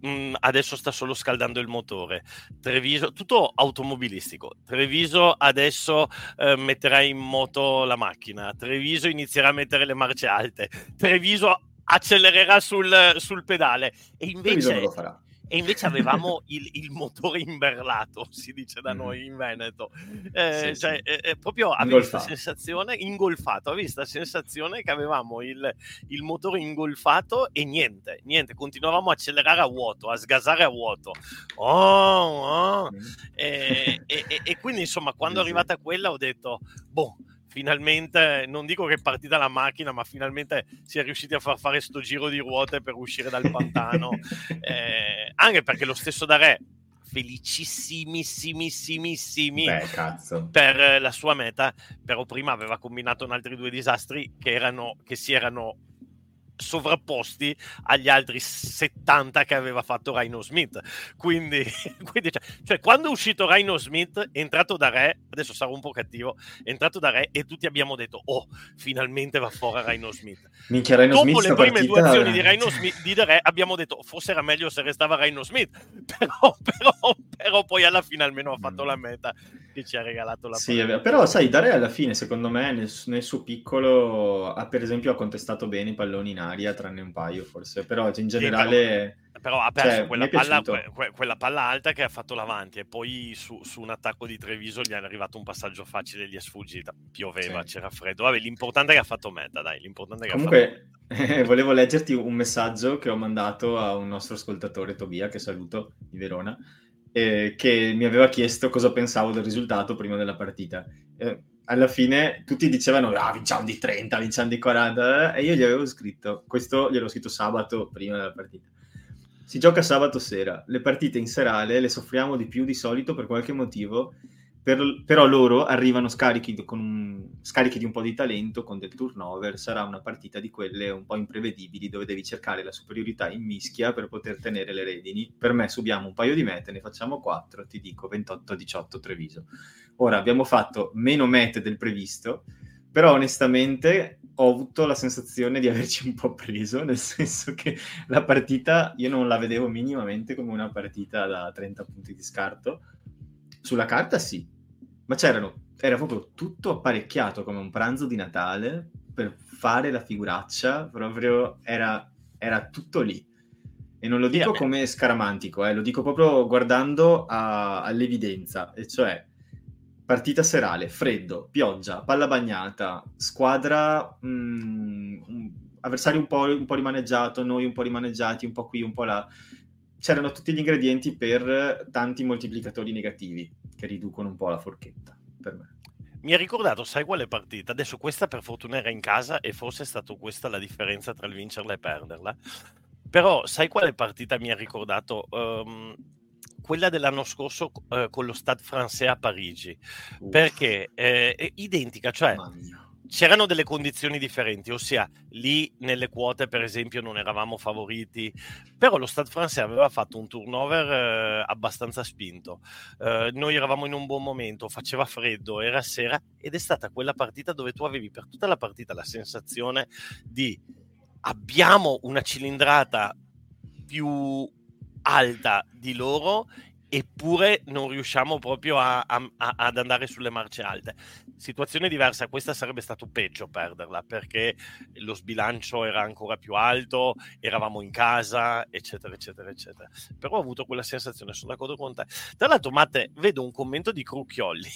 [SPEAKER 2] mh, mm, adesso sta solo scaldando il motore. Treviso, tutto automobilistico. Treviso adesso eh, metterà in moto la macchina. Treviso inizierà a mettere le marce alte. Treviso accelererà sul, sul pedale. E invece... non lo farà e invece avevamo il, il, motore imberlato, si dice da noi in Veneto. Eh, sì, cioè, sì. Eh, proprio avevi questa sensazione, ingolfato, avevi questa sensazione che avevamo il, il, motore ingolfato e niente, niente, continuavamo a accelerare a vuoto, a sgasare a vuoto. Oh, oh. Mm. E, e, e, quindi insomma, quando è arrivata quella ho detto, boh, finalmente, non dico che è partita la macchina, ma finalmente si è riusciti a far fare sto giro di ruote per uscire dal pantano. eh, anche perché lo stesso da Re, felicissimissimissimi per la sua meta, però prima aveva combinato altri due disastri che, erano, che si erano sovrapposti agli altri 70 che aveva fatto Rhino Smith. Quindi, quindi cioè, cioè, quando è uscito Rhino Smith, è entrato da Re, adesso sarò un po' cattivo, è entrato da Re e tutti abbiamo detto, oh, finalmente va fuori Rhino Smith.
[SPEAKER 1] Minchia, Rhino
[SPEAKER 2] Dopo
[SPEAKER 1] Smith
[SPEAKER 2] le prime partita... due azioni di Rhino Smith, di Re, abbiamo detto, forse era meglio se restava Rhino Smith, però, però, però poi alla fine almeno ha fatto mm. la meta che ci ha regalato la
[SPEAKER 1] sì, però sai, Dare alla fine, secondo me, nel, nel, suo piccolo, ha per esempio ha contestato bene i palloni in aria, tranne un paio forse, però in generale...
[SPEAKER 2] Sì, però, però, ha perso cioè, quella, palla, que, quella, palla, alta che ha fatto l'avanti e poi su, su, un attacco di Treviso gli è arrivato un passaggio facile gli è sfuggita. Pioveva, sì. c'era freddo. Vabbè, l'importante è che ha fatto meta, dai. L'importante è che
[SPEAKER 1] Comunque, eh, volevo leggerti un messaggio che ho mandato a un nostro ascoltatore, Tobia, che saluto, di Verona, eh, che mi aveva chiesto cosa pensavo del risultato prima della partita. Eh, alla fine tutti dicevano ah, vinciamo di 30, vinciamo di 40 e io gli avevo scritto, questo gliel'ho scritto sabato prima della partita. Si gioca sabato sera, le partite in serale le soffriamo di più di solito per qualche motivo per, però loro arrivano scarichi, un, scarichi, di un po' di talento con del turnover, sarà una partita di quelle un po' imprevedibili dove devi cercare la superiorità in mischia per poter tenere le redini. Per me subiamo un paio di mete, ne facciamo 4, ti dico 28-18 Treviso. Ora abbiamo fatto meno mete del previsto, però onestamente ho avuto la sensazione di averci un po' preso, nel senso che la partita io non la vedevo minimamente come una partita da 30 punti di scarto, sulla carta sì, ma c'erano, era proprio tutto apparecchiato come un pranzo di Natale per fare la figuraccia, proprio era, era tutto lì. E non lo dico come scaramantico, eh, lo dico proprio guardando a, all'evidenza, e cioè partita serale, freddo, pioggia, palla bagnata, squadra, mh, mm, avversario un po', un po' rimaneggiato, noi un po' rimaneggiati, un po' qui, un po' là c'erano tutti gli ingredienti per tanti moltiplicatori negativi che riducono un po' la forchetta per me.
[SPEAKER 2] Mi ha ricordato, sai quale partita? Adesso questa per fortuna era in casa e forse è stata questa la differenza tra il vincerla e perderla. Però sai quale partita mi ha ricordato? Um, quella dell'anno scorso uh, con lo Stade Français a Parigi. Uff. Perché eh, è identica, cioè c'erano delle condizioni differenti, ossia lì nelle quote per esempio non eravamo favoriti, però lo Stade Français aveva fatto un turnover eh, abbastanza spinto, eh, noi eravamo in un buon momento, faceva freddo, era sera ed è stata quella partita dove tu avevi per tutta la partita la sensazione di abbiamo una cilindrata più alta di loro eppure non riusciamo proprio a, a, a, ad andare sulle marce alte. Situazione diversa, questa sarebbe stato peggio perderla perché lo sbilancio era ancora più alto, eravamo in casa, eccetera, eccetera, eccetera. Però ho avuto quella sensazione, sono d'accordo con te. Tra l'altro, Matte, vedo un commento di Crucchiolli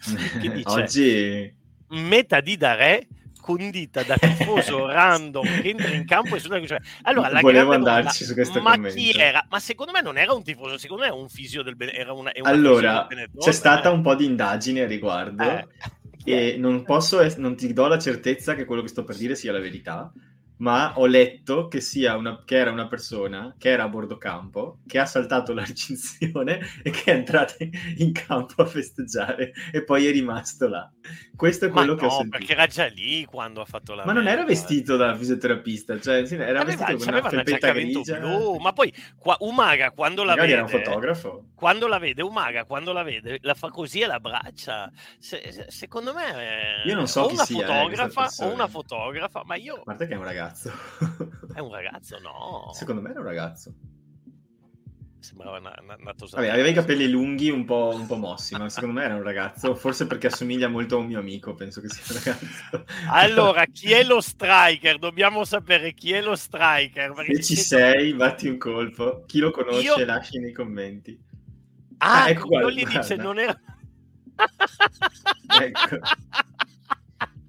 [SPEAKER 2] che dice...
[SPEAKER 1] Oggi...
[SPEAKER 2] Meta di Dare condita da tifoso random che entra in campo e suona cioè, allora la
[SPEAKER 1] volevo andarci su questo
[SPEAKER 2] ma
[SPEAKER 1] commento.
[SPEAKER 2] chi era ma secondo me non era un tifoso secondo me era un fisio del Benetton era una,
[SPEAKER 1] allora c'è stata un po' di indagine a riguardo eh. e non posso non ti do la certezza che quello che sto per dire sia la verità ma ho letto che, sia una, che era una persona che era a bordo campo, che ha saltato la recinzione e che è entrata in campo a festeggiare e poi è rimasto là. Questo è quello
[SPEAKER 2] ma
[SPEAKER 1] che
[SPEAKER 2] no,
[SPEAKER 1] ho sentito.
[SPEAKER 2] perché era già lì quando ha fatto la
[SPEAKER 1] Ma non era vestito da fisioterapista, cioè era
[SPEAKER 2] aveva,
[SPEAKER 1] vestito con una felpetta grigia.
[SPEAKER 2] Blu, ma poi qua, Umaga quando la
[SPEAKER 1] Magari
[SPEAKER 2] vede...
[SPEAKER 1] era un fotografo.
[SPEAKER 2] Quando la vede, Umaga quando la vede, la fa così e la braccia. Se, se, secondo me...
[SPEAKER 1] Io non so
[SPEAKER 2] o
[SPEAKER 1] chi
[SPEAKER 2] una
[SPEAKER 1] sia, eh,
[SPEAKER 2] fotografa o una fotografa, ma io...
[SPEAKER 1] A parte che è un ragazzo ragazzo.
[SPEAKER 2] È un ragazzo, no?
[SPEAKER 1] Secondo me era un ragazzo.
[SPEAKER 2] Sembrava una, una, una
[SPEAKER 1] Vabbè, aveva i capelli lunghi un po', un po', mossi, ma secondo me era un ragazzo. Forse perché assomiglia molto a un mio amico, penso che sia un ragazzo.
[SPEAKER 2] Allora, chi è lo striker? Dobbiamo sapere chi è lo striker.
[SPEAKER 1] Se ci sei, batti un colpo. Chi lo conosce, Io... lasci nei commenti.
[SPEAKER 2] Ah, ah ecco, guarda, gli dice non era...
[SPEAKER 1] ecco.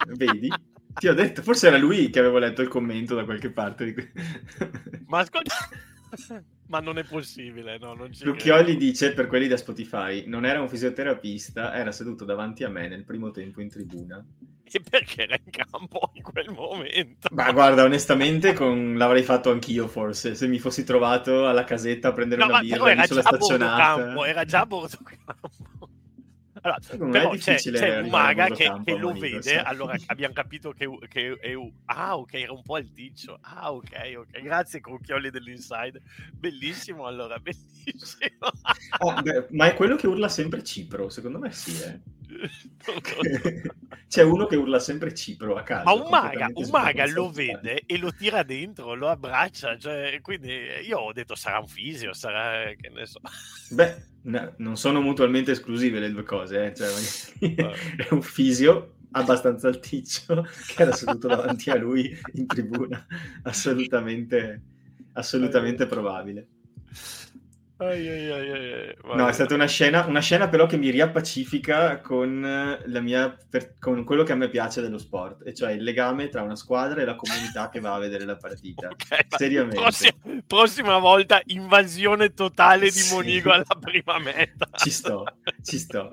[SPEAKER 1] Vedi? Ti ho detto, forse era lui che avevo letto il commento da qualche parte.
[SPEAKER 2] Ma ascolta... Ma non è possibile, no? Non
[SPEAKER 1] Lucchioli dice per quelli da Spotify: non era un fisioterapista, era seduto davanti a me nel primo tempo in tribuna.
[SPEAKER 2] E perché era in campo in quel momento?
[SPEAKER 1] Ma guarda, onestamente, con... l'avrei fatto anch'io, forse. Se mi fossi trovato alla casetta a prendere
[SPEAKER 2] no,
[SPEAKER 1] una birra
[SPEAKER 2] era
[SPEAKER 1] sulla stazionata.
[SPEAKER 2] Campo, era già a bordo campo. Allora, però c'è, c'è un maga che, che lo vede, allora abbiamo capito che, che è un... Ah, ok, era un po' alticcio. Ah, ok, ok. Grazie, Crucchioli dell'Inside. Bellissimo, allora, bellissimo.
[SPEAKER 1] Oh, beh, ma è quello che urla sempre Cipro, secondo me sì, eh. C'è uno che urla sempre Cipro a casa.
[SPEAKER 2] Ma un maga, un maga lo vede e lo tira dentro, lo abbraccia. Cioè, quindi io ho detto sarà un fisio, sarà che ne so.
[SPEAKER 1] Beh, no, non sono mutualmente esclusive le due cose. Eh? Cioè, è un fisio abbastanza alticcio che era seduto davanti a lui in tribuna. Assolutamente, assolutamente probabile.
[SPEAKER 2] Ai, ai, ai,
[SPEAKER 1] no, è stata una scena, una scena però che mi riappacifica con, la mia, per, con quello che a me piace dello sport, e cioè il legame tra una squadra e la comunità che va a vedere la partita. Okay, Seriamente.
[SPEAKER 2] Prossima, prossima, volta invasione totale di sì. Monigo alla prima meta.
[SPEAKER 1] Ci sto, ci sto,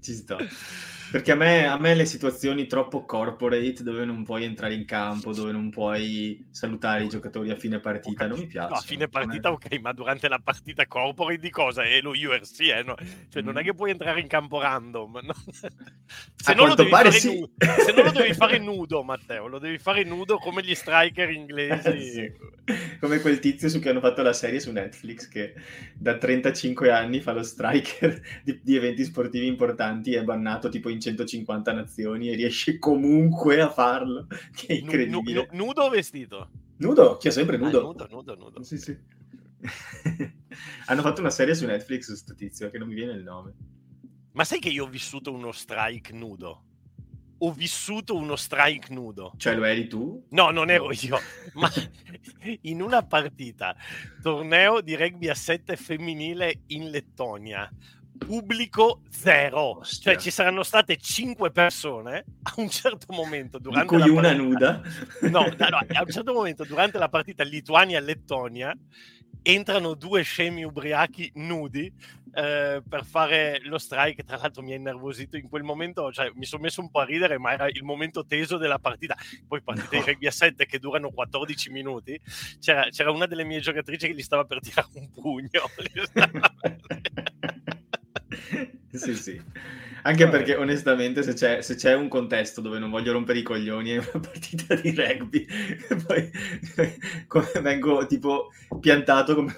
[SPEAKER 1] ci sto. Perché a me, a me, le situazioni troppo corporate, dove non puoi entrare in campo, dove non puoi salutare i giocatori a fine partita, non mi piace. No,
[SPEAKER 2] a fine partita ok, ma durante la partita corporate di cosa? È lo URC, eh? no? Cioè mm. non è che puoi entrare in campo random. No? Se, non sì. nudo, se, non lo devi fare nudo, Matteo, lo devi fare nudo come gli striker inglesi. sì.
[SPEAKER 1] Come quel tizio su cui hanno fatto la serie su Netflix che da 35 anni fa lo striker di, di eventi sportivi importanti e è bannato tipo in 150 nazioni e riesce comunque a farlo. Che è incredibile.
[SPEAKER 2] Nu, nu, nudo o vestito?
[SPEAKER 1] Nudo, chi è sempre nudo.
[SPEAKER 2] Ah, nudo, nudo, nudo.
[SPEAKER 1] Sì, sì. Hanno fatto una serie su Netflix su questo tizio che non mi viene il nome.
[SPEAKER 2] Ma sai che io ho vissuto uno strike nudo? Ho vissuto uno strike nudo.
[SPEAKER 1] Cioè lo eri tu?
[SPEAKER 2] No, non ero io. ma in una partita, torneo di rugby a 7 femminile in Lettonia, pubblico zero. Ostia. Cioè ci saranno state cinque persone a un certo momento durante
[SPEAKER 1] Di cui una nuda.
[SPEAKER 2] No, no, no, a un certo momento durante la partita Lituania-Lettonia entrano due scemi ubriachi nudi eh, per fare lo strike. Tra l'altro mi ha innervosito in quel momento, cioè mi sono messo un po' a ridere, ma era il momento teso della partita. Poi partite no. di rugby a 7 che durano 14 minuti. C'era, c'era, una delle mie giocatrici che gli stava per tirare un pugno.
[SPEAKER 1] sì, sì. Anche perché onestamente se c'è, se c'è, un contesto dove non voglio rompere i coglioni è una partita di rugby, poi come, vengo tipo piantato come,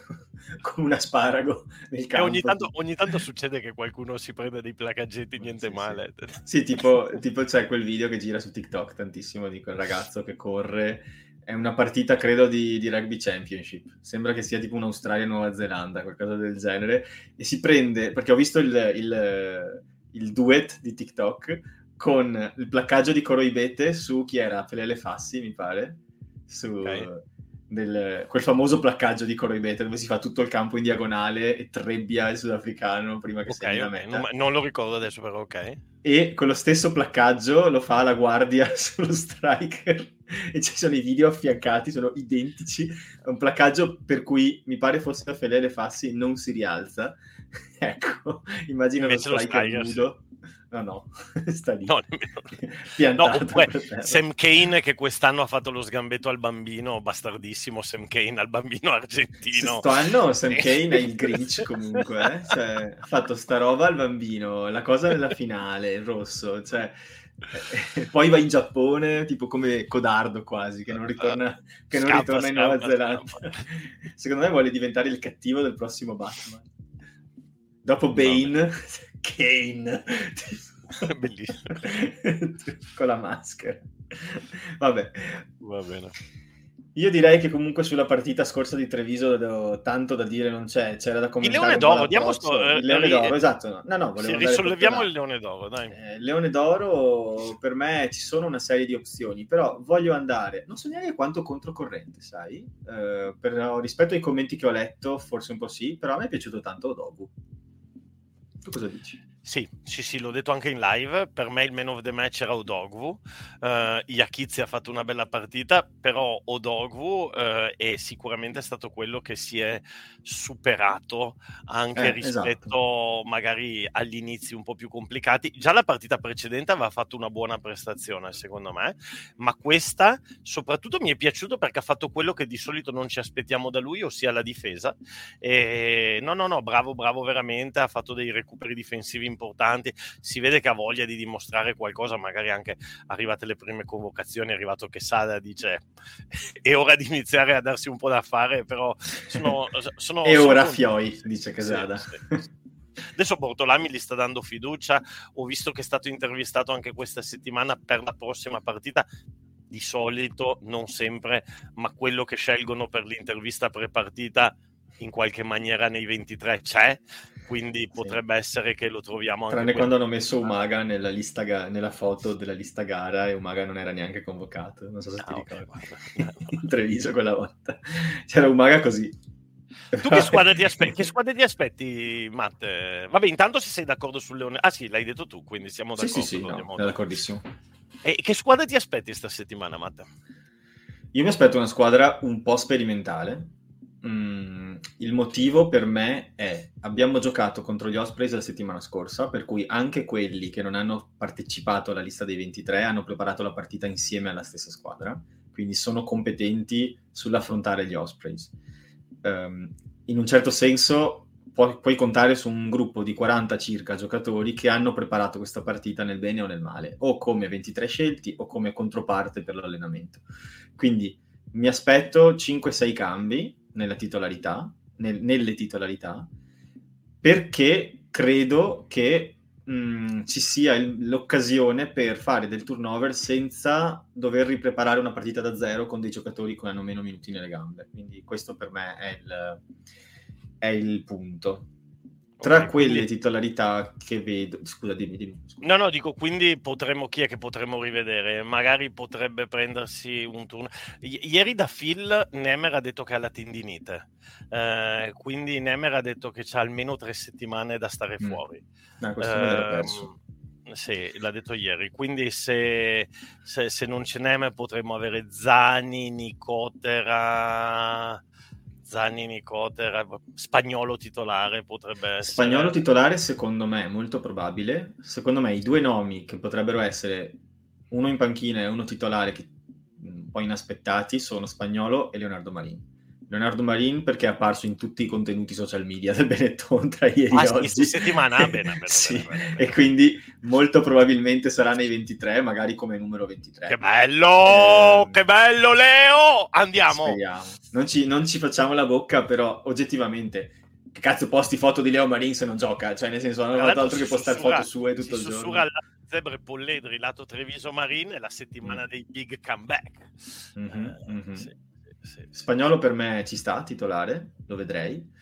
[SPEAKER 1] come un asparago nel campo.
[SPEAKER 2] Ogni tanto, ogni tanto, succede che qualcuno si prende dei placaggetti, niente
[SPEAKER 1] sì,
[SPEAKER 2] male.
[SPEAKER 1] Sì, sì tipo, tipo c'è quel video che gira su TikTok tantissimo di quel ragazzo che corre è una partita, credo, di, di, rugby championship. Sembra che sia tipo un'Australia-Nuova Zelanda, qualcosa del genere. E si prende, perché ho visto il, il, il duet di TikTok con il placcaggio di Coroibete su chi era? Pelele Fassi, mi pare. Su okay. del, quel famoso placcaggio di Coroibete dove si fa tutto il campo in diagonale e trebbia il sudafricano prima che okay, sia okay.
[SPEAKER 2] Non, non lo ricordo adesso, però, ok.
[SPEAKER 1] E quello stesso placcaggio lo fa la guardia sullo striker e ci sono i video affiancati, sono identici. È un placcaggio per cui mi pare fosse la Felele Fassi non si rialza. ecco, immagino Invece lo striker nudo. No, no, sta lì. No,
[SPEAKER 2] no Sam Kane che quest'anno ha fatto lo sgambetto al bambino, bastardissimo Sam Kane al bambino argentino.
[SPEAKER 1] Quest'anno Sam Kane è il Grinch comunque, eh? cioè, ha fatto sta roba al bambino, la cosa nella finale, il rosso, cioè poi va in Giappone, tipo come Codardo quasi, che non ritorna, che non scappa, ritorna in Nuova Zelanda. Secondo me vuole diventare il cattivo del prossimo Batman. Dopo Bane, Kane.
[SPEAKER 2] Bellissimo.
[SPEAKER 1] Con la maschera. Vabbè.
[SPEAKER 2] Va bene.
[SPEAKER 1] Io direi che comunque sulla partita scorsa di Treviso tanto da dire non c'è, c'era da commentare.
[SPEAKER 2] Il Leone d'Oro, diamo sto,
[SPEAKER 1] il Leone eh, d'Oro, esatto. No, no,
[SPEAKER 2] volevo sì, risolleviamo il Leone d'Oro, dai.
[SPEAKER 1] Eh, Leone d'Oro, per me ci sono una serie di opzioni, però voglio andare, non so neanche quanto controcorrente, sai? Eh, per, rispetto ai commenti che ho letto, forse un po' sì, però a me è piaciuto tanto Odogu. Tu cosa dici?
[SPEAKER 2] Sì, sì, sì, l'ho detto anche in live. Per me il man of the match era Odogwu. Uh, Yakizi ha fatto una bella partita, però Odogwu uh, è sicuramente stato quello che si è superato anche eh, rispetto esatto. magari agli inizi un po' più complicati. Già la partita precedente aveva fatto una buona prestazione, secondo me, ma questa soprattutto mi è piaciuto perché ha fatto quello che di solito non ci aspettiamo da lui, ossia la difesa. E no, no, no, bravo, bravo veramente. Ha fatto dei recuperi difensivi importanti importanti, si vede che ha voglia di dimostrare qualcosa, magari anche arrivate le prime convocazioni, è arrivato che Sada dice è ora di iniziare a darsi un po' da fare, però sono... sono
[SPEAKER 1] è ora sono... Fioi, dice Casada. Sì, sì.
[SPEAKER 2] Adesso Bortolami gli sta dando fiducia, ho visto che è stato intervistato anche questa settimana per la prossima partita, di solito, non sempre, ma quello che scelgono per l'intervista pre-partita in qualche maniera nei 23 c'è, quindi potrebbe sì. essere che lo troviamo
[SPEAKER 1] anche tranne quando hanno messo Umaga nella, lista ga- nella foto della lista gara e Umaga non era neanche convocato non so se ah, ti okay, ricordi in Treviso quella volta c'era Umaga così
[SPEAKER 2] tu che squadra, ti aspetti, che squadra ti aspetti, Matt? Vabbè, intanto se sei d'accordo sul Leone... Ah sì, l'hai detto tu, quindi siamo d'accordo.
[SPEAKER 1] Sì, sì, sì, no, d'accordissimo.
[SPEAKER 2] E che squadra ti aspetti questa settimana, Matt?
[SPEAKER 1] Io mi aspetto una squadra un po' sperimentale, Mm, il motivo per me è abbiamo giocato contro gli Ospreys la settimana scorsa, per cui anche quelli che non hanno partecipato alla lista dei 23 hanno preparato la partita insieme alla stessa squadra, quindi sono competenti sull'affrontare gli Ospreys. Um, in un certo senso pu- puoi contare su un gruppo di 40 circa giocatori che hanno preparato questa partita nel bene o nel male, o come 23 scelti o come controparte per l'allenamento. Quindi mi aspetto 5-6 cambi nella titolarità, nel, nelle titolarità, perché credo che mh, mm, ci sia il, l'occasione per fare del turnover senza dover ripreparare una partita da zero con dei giocatori che hanno meno minuti nelle gambe. Quindi questo per me è il, è il punto. Tra okay, quelle quindi... titolarità che vedo, scusa, dimmi, dimmi. Scusa.
[SPEAKER 2] No, no, dico quindi potremmo, chi è che potremmo rivedere? Magari potrebbe prendersi un turno. I- ieri da Phil Nemer ha detto che ha la tendinite, eh, quindi Nemer ha detto che c'ha almeno tre settimane da stare mm. fuori.
[SPEAKER 1] No, questo eh, me l'ero perso.
[SPEAKER 2] Sì, l'ha detto ieri. Quindi se, se, se non c'è Nemer potremmo avere Zani, Nicotera Zanini, Cotter, spagnolo titolare potrebbe essere.
[SPEAKER 1] Spagnolo titolare secondo me molto probabile. Secondo me i due nomi che potrebbero essere uno in panchina e uno titolare che, un po' inaspettati sono Spagnolo e Leonardo Marini. Leonardo Marin perché è apparso in tutti i contenuti social media del Benetton tra ieri ah, e oggi.
[SPEAKER 2] Questa settimana? Ah, bene, bene,
[SPEAKER 1] sì.
[SPEAKER 2] bene,
[SPEAKER 1] E quindi molto probabilmente sarà nei 23, magari come numero 23.
[SPEAKER 2] Che bello! Eh, che bello Leo! Andiamo!
[SPEAKER 1] Speriamo. Non ci, non ci, facciamo la bocca, però oggettivamente che cazzo posti foto di Leo Marin se non gioca? Cioè nel senso non ho fatto altro che postare foto sue tutto il giorno.
[SPEAKER 2] Sussurra Zebre Polledri lato Treviso Marin è la settimana mm. dei big comeback.
[SPEAKER 1] Mm-hmm, uh, mm-hmm. Sì sì. Spagnolo per me ci sta, titolare, lo vedrei.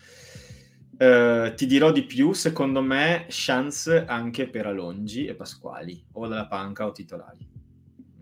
[SPEAKER 1] Uh, ti dirò di più, secondo me, chance anche per Alongi e Pasquali, o dalla panca o titolari.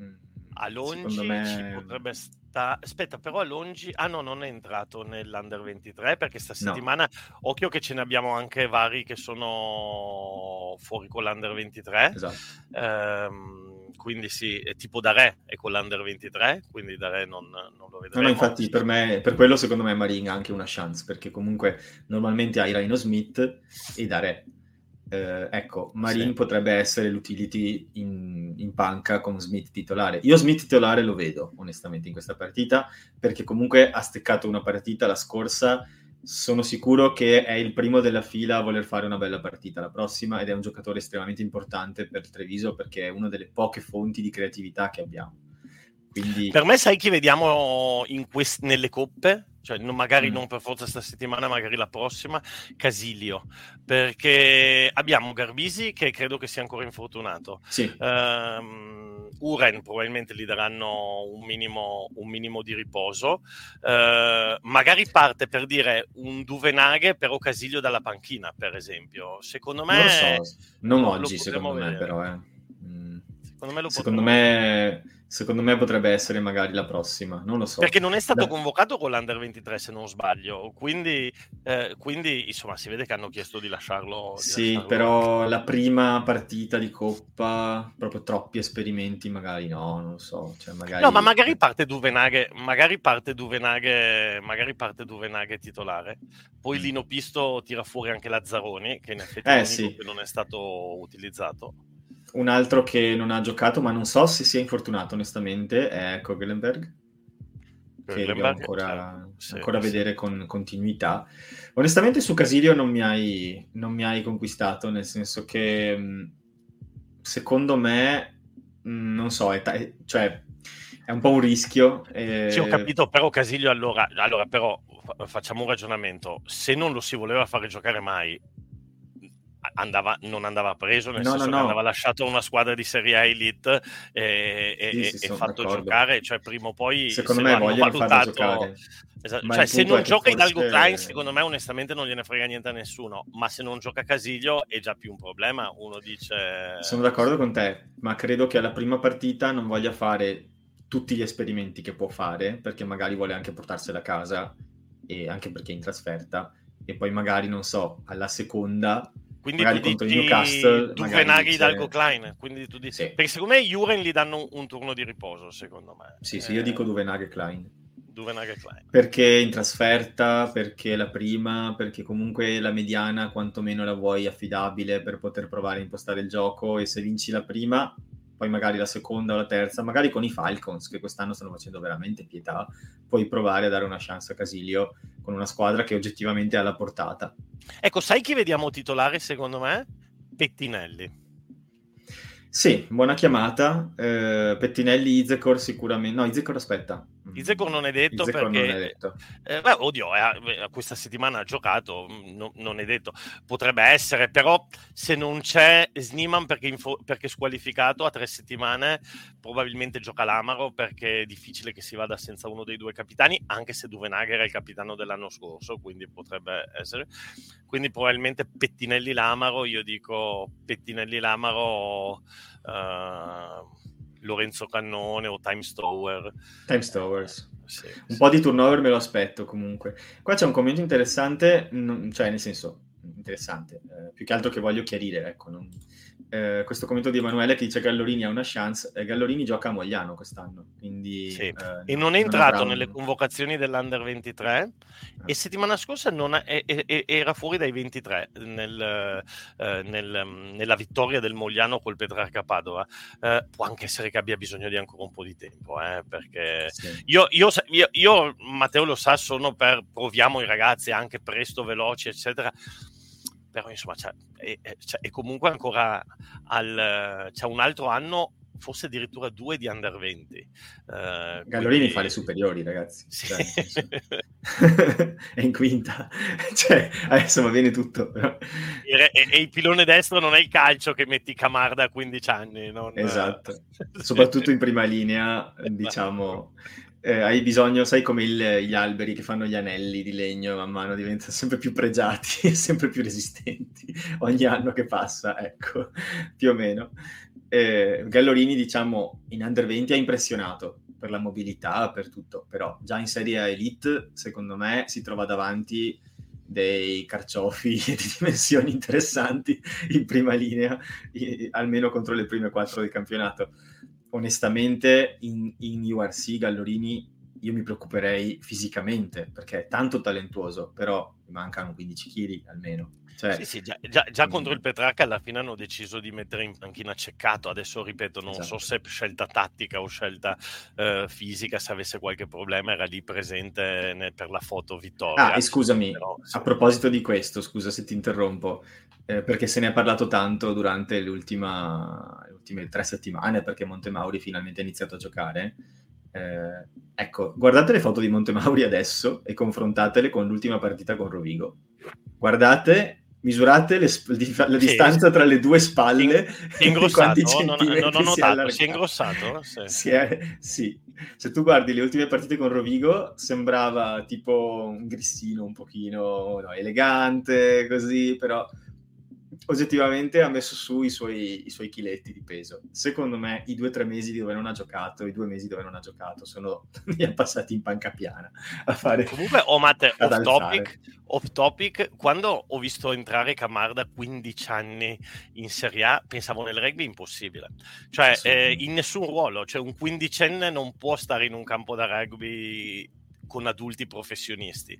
[SPEAKER 2] Mm. Alongi me... potrebbe stare. Aspetta, però Alongi, ah no, non è entrato nell'Under 23 perché sta settimana, no. occhio che ce ne abbiamo anche vari che sono fuori con l'Under 23.
[SPEAKER 1] Esatto.
[SPEAKER 2] Um, quindi sì, è tipo da re è con l'Under 23, quindi da re non, non lo vedremo.
[SPEAKER 1] No, no, infatti per me, per quello secondo me Marin ha anche una chance, perché comunque normalmente hai Rhino Smith e da re. Eh, ecco, Marin sì. potrebbe essere l'utility in, in, panca con Smith titolare. Io Smith titolare lo vedo onestamente in questa partita, perché comunque ha steccato una partita la scorsa sono sicuro che è il primo della fila a voler fare una bella partita la prossima ed è un giocatore estremamente importante per Treviso perché è una delle poche fonti di creatività che abbiamo. Quindi...
[SPEAKER 2] Per me sai chi vediamo quest- nelle coppe? Cioè, non, magari mm. non per forza questa settimana, magari la prossima, Casilio, perché abbiamo Garbisi che credo che sia ancora infortunato.
[SPEAKER 1] Sì.
[SPEAKER 2] Um, Uren probabilmente gli daranno un minimo, un minimo di riposo. Uh, magari parte per dire un Duvenaghe, però Casilio dalla panchina, per esempio. Secondo me...
[SPEAKER 1] Non lo so, non lo, oggi, secondo vedere. me, però. Eh. Mm. Secondo me lo Secondo me Secondo me potrebbe essere magari la prossima, non lo so.
[SPEAKER 2] Perché non è stato da... convocato con l'Under 23 se non sbaglio, quindi, eh, quindi, insomma si vede che hanno chiesto di lasciarlo. Di
[SPEAKER 1] sì,
[SPEAKER 2] lasciarlo
[SPEAKER 1] però la prima partita di Coppa, proprio troppi esperimenti, magari no, non lo so. Cioè magari...
[SPEAKER 2] No, ma magari parte Duvenaghe, magari parte Duvenaghe, magari parte Duvenaghe titolare, poi mm. Lino Pisto tira fuori anche Lazzaroni, che in effetti
[SPEAKER 1] eh, sì.
[SPEAKER 2] non è stato utilizzato
[SPEAKER 1] un altro che non ha giocato, ma non so se sia infortunato onestamente, è Kogelenberg, che dobbiamo ancora, sì, ancora sì. vedere con continuità. Onestamente su Casilio non mi, hai, non mi hai conquistato, nel senso che mm, secondo me, mm, non so, è, t- cioè, è un po' un rischio.
[SPEAKER 2] E... Sì, ho capito, però Casilio allora, allora però facciamo un ragionamento, se non lo si voleva fare giocare mai, andava, non andava preso, nel no, senso no, che no. andava lasciato a una squadra di Serie A Elite e, e, sì, e fatto d'accordo. giocare, cioè prima o poi
[SPEAKER 1] secondo me vogliono valutato... giocare.
[SPEAKER 2] Esatto. Cioè, se non gioca forse... Hidalgo Klein, secondo me onestamente non gliene frega niente a nessuno, ma se non gioca Casiglio è già più un problema, uno dice...
[SPEAKER 1] Sono d'accordo con te, ma credo che alla prima partita non voglia fare tutti gli esperimenti che può fare, perché magari vuole anche portarsela a casa, e anche perché è in trasferta, e poi magari, non so, alla seconda
[SPEAKER 2] quindi magari tu contro dici Newcastle Duvenaghi dice... Dalgo Klein quindi tu dici... Sì. perché secondo me Juren gli danno un, turno di riposo secondo me
[SPEAKER 1] sì sì eh... io dico Duvenaghi Klein
[SPEAKER 2] Klein.
[SPEAKER 1] Perché in trasferta, perché la prima, perché comunque la mediana quantomeno la vuoi affidabile per poter provare a impostare il gioco e se vinci la prima, poi magari la seconda o la terza, magari con i Falcons che quest'anno stanno facendo veramente pietà, puoi provare a dare una chance a Casilio con una squadra che oggettivamente ha la portata.
[SPEAKER 2] Ecco, sai chi vediamo titolare secondo me? Pettinelli.
[SPEAKER 1] Sì, buona chiamata. Eh, Pettinelli, Izekor sicuramente. No, Izekor aspetta.
[SPEAKER 2] Izekor non è detto
[SPEAKER 1] Izekor
[SPEAKER 2] perché...
[SPEAKER 1] è detto.
[SPEAKER 2] Eh, beh, oddio, eh, questa settimana ha giocato, mm, no, non è detto. Potrebbe essere, però se non c'è Sniman perché, info- perché è squalificato a tre settimane, probabilmente gioca l'Amaro perché è difficile che si vada senza uno dei due capitani, anche se Duvenagher è il capitano dell'anno scorso, quindi potrebbe essere. Quindi probabilmente Pettinelli l'Amaro, io dico Pettinelli l'Amaro... Lorenzo Cannone o Times Tower.
[SPEAKER 1] Times Towers. Sì, un sì. po' di turnover me lo aspetto comunque. Qua c'è un commento interessante, cioè nel senso interessante, eh, più che altro che voglio chiarire, ecco, non, eh, questo commento di Emanuele che dice Gallorini ha una chance, eh, Gallorini gioca a Mogliano quest'anno, quindi...
[SPEAKER 2] Sì. Eh, e non è entrato non nelle convocazioni dell'Under 23 ah. e settimana scorsa ha, è, è, era fuori dai 23 nel, eh, nel, nella vittoria del Mogliano col Petrarca Padova. Eh, può anche essere che abbia bisogno di ancora un po' di tempo, eh, perché sì. io, io, io, io, Matteo lo sa, sono per proviamo i ragazzi anche presto, veloci, eccetera però insomma c'è, è, è, comunque ancora al, c'è un altro anno forse addirittura due di under 20.
[SPEAKER 1] Uh, eh, Gallorini quindi... fa le superiori, ragazzi. Sì. Cioè, è in quinta. Cioè, adesso va bene tutto. Però...
[SPEAKER 2] E, e, e, il pilone destro non è il calcio che metti Camarda a 15 anni. Non...
[SPEAKER 1] Esatto. Soprattutto in prima linea, diciamo, eh, hai bisogno, sai come il, gli alberi che fanno gli anelli di legno man mano diventano sempre più pregiati e sempre più resistenti ogni anno che passa, ecco, più o meno. Eh, Gallorini, diciamo, in under 20 ha impressionato per la mobilità, per tutto, però già in Serie Elite, secondo me, si trova davanti dei carciofi di dimensioni interessanti in prima linea, almeno contro le prime quattro del campionato onestamente in, in URC Gallorini io mi preoccuperei fisicamente perché è tanto talentuoso, però mancano 15 kg almeno. Cioè,
[SPEAKER 2] sì, sì, già, già, già contro il Petrarca alla fine hanno deciso di mettere in panchina ceccato. Adesso ripeto, non esatto. so se scelta tattica o scelta uh, fisica, se avesse qualche problema, era lì presente nel, per la foto vittoria.
[SPEAKER 1] Ah, e scusami, Però, a proposito di questo, scusa se ti interrompo, eh, perché se ne è parlato tanto durante le ultime tre settimane, perché Montemauri finalmente ha iniziato a giocare. Eh, ecco, guardate le foto di Montemauri adesso e confrontatele con l'ultima partita con Rovigo. Guardate misurate le, la distanza sì. tra le due spalle
[SPEAKER 2] si è ingrossato non, non ho notato si è ingrossato sì.
[SPEAKER 1] Si è, sì. se tu guardi le ultime partite con Rovigo sembrava tipo un grissino un pochino no, elegante così però oggettivamente ha messo su i suoi, i suoi chiletti di peso. Secondo me i due o tre mesi dove non ha giocato, i due mesi dove non ha giocato, sono li ha passati in panca piana a fare...
[SPEAKER 2] Comunque, oh Matte, off topic, off topic, quando ho visto entrare Camarda a 15 anni in Serie A, pensavo nel rugby impossibile. Cioè, eh, in nessun ruolo, cioè un quindicenne non può stare in un campo da rugby con adulti professionisti.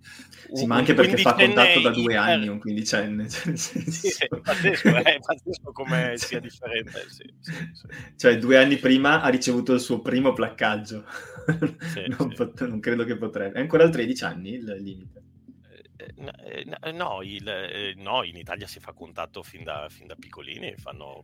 [SPEAKER 1] Un, sì, ma anche perché fa contatto da due anni un quindicenne. Cioè,
[SPEAKER 2] sì, è pazzesco, è pazzesco come sia differente. Sì, sì,
[SPEAKER 1] cioè, due anni prima ha ricevuto il suo primo placcaggio. non, pot- non, credo che potrebbe. È ancora al 13 anni il limite.
[SPEAKER 2] Eh, eh, no, il, eh, no, in Italia si fa contatto fin da, fin da piccolini.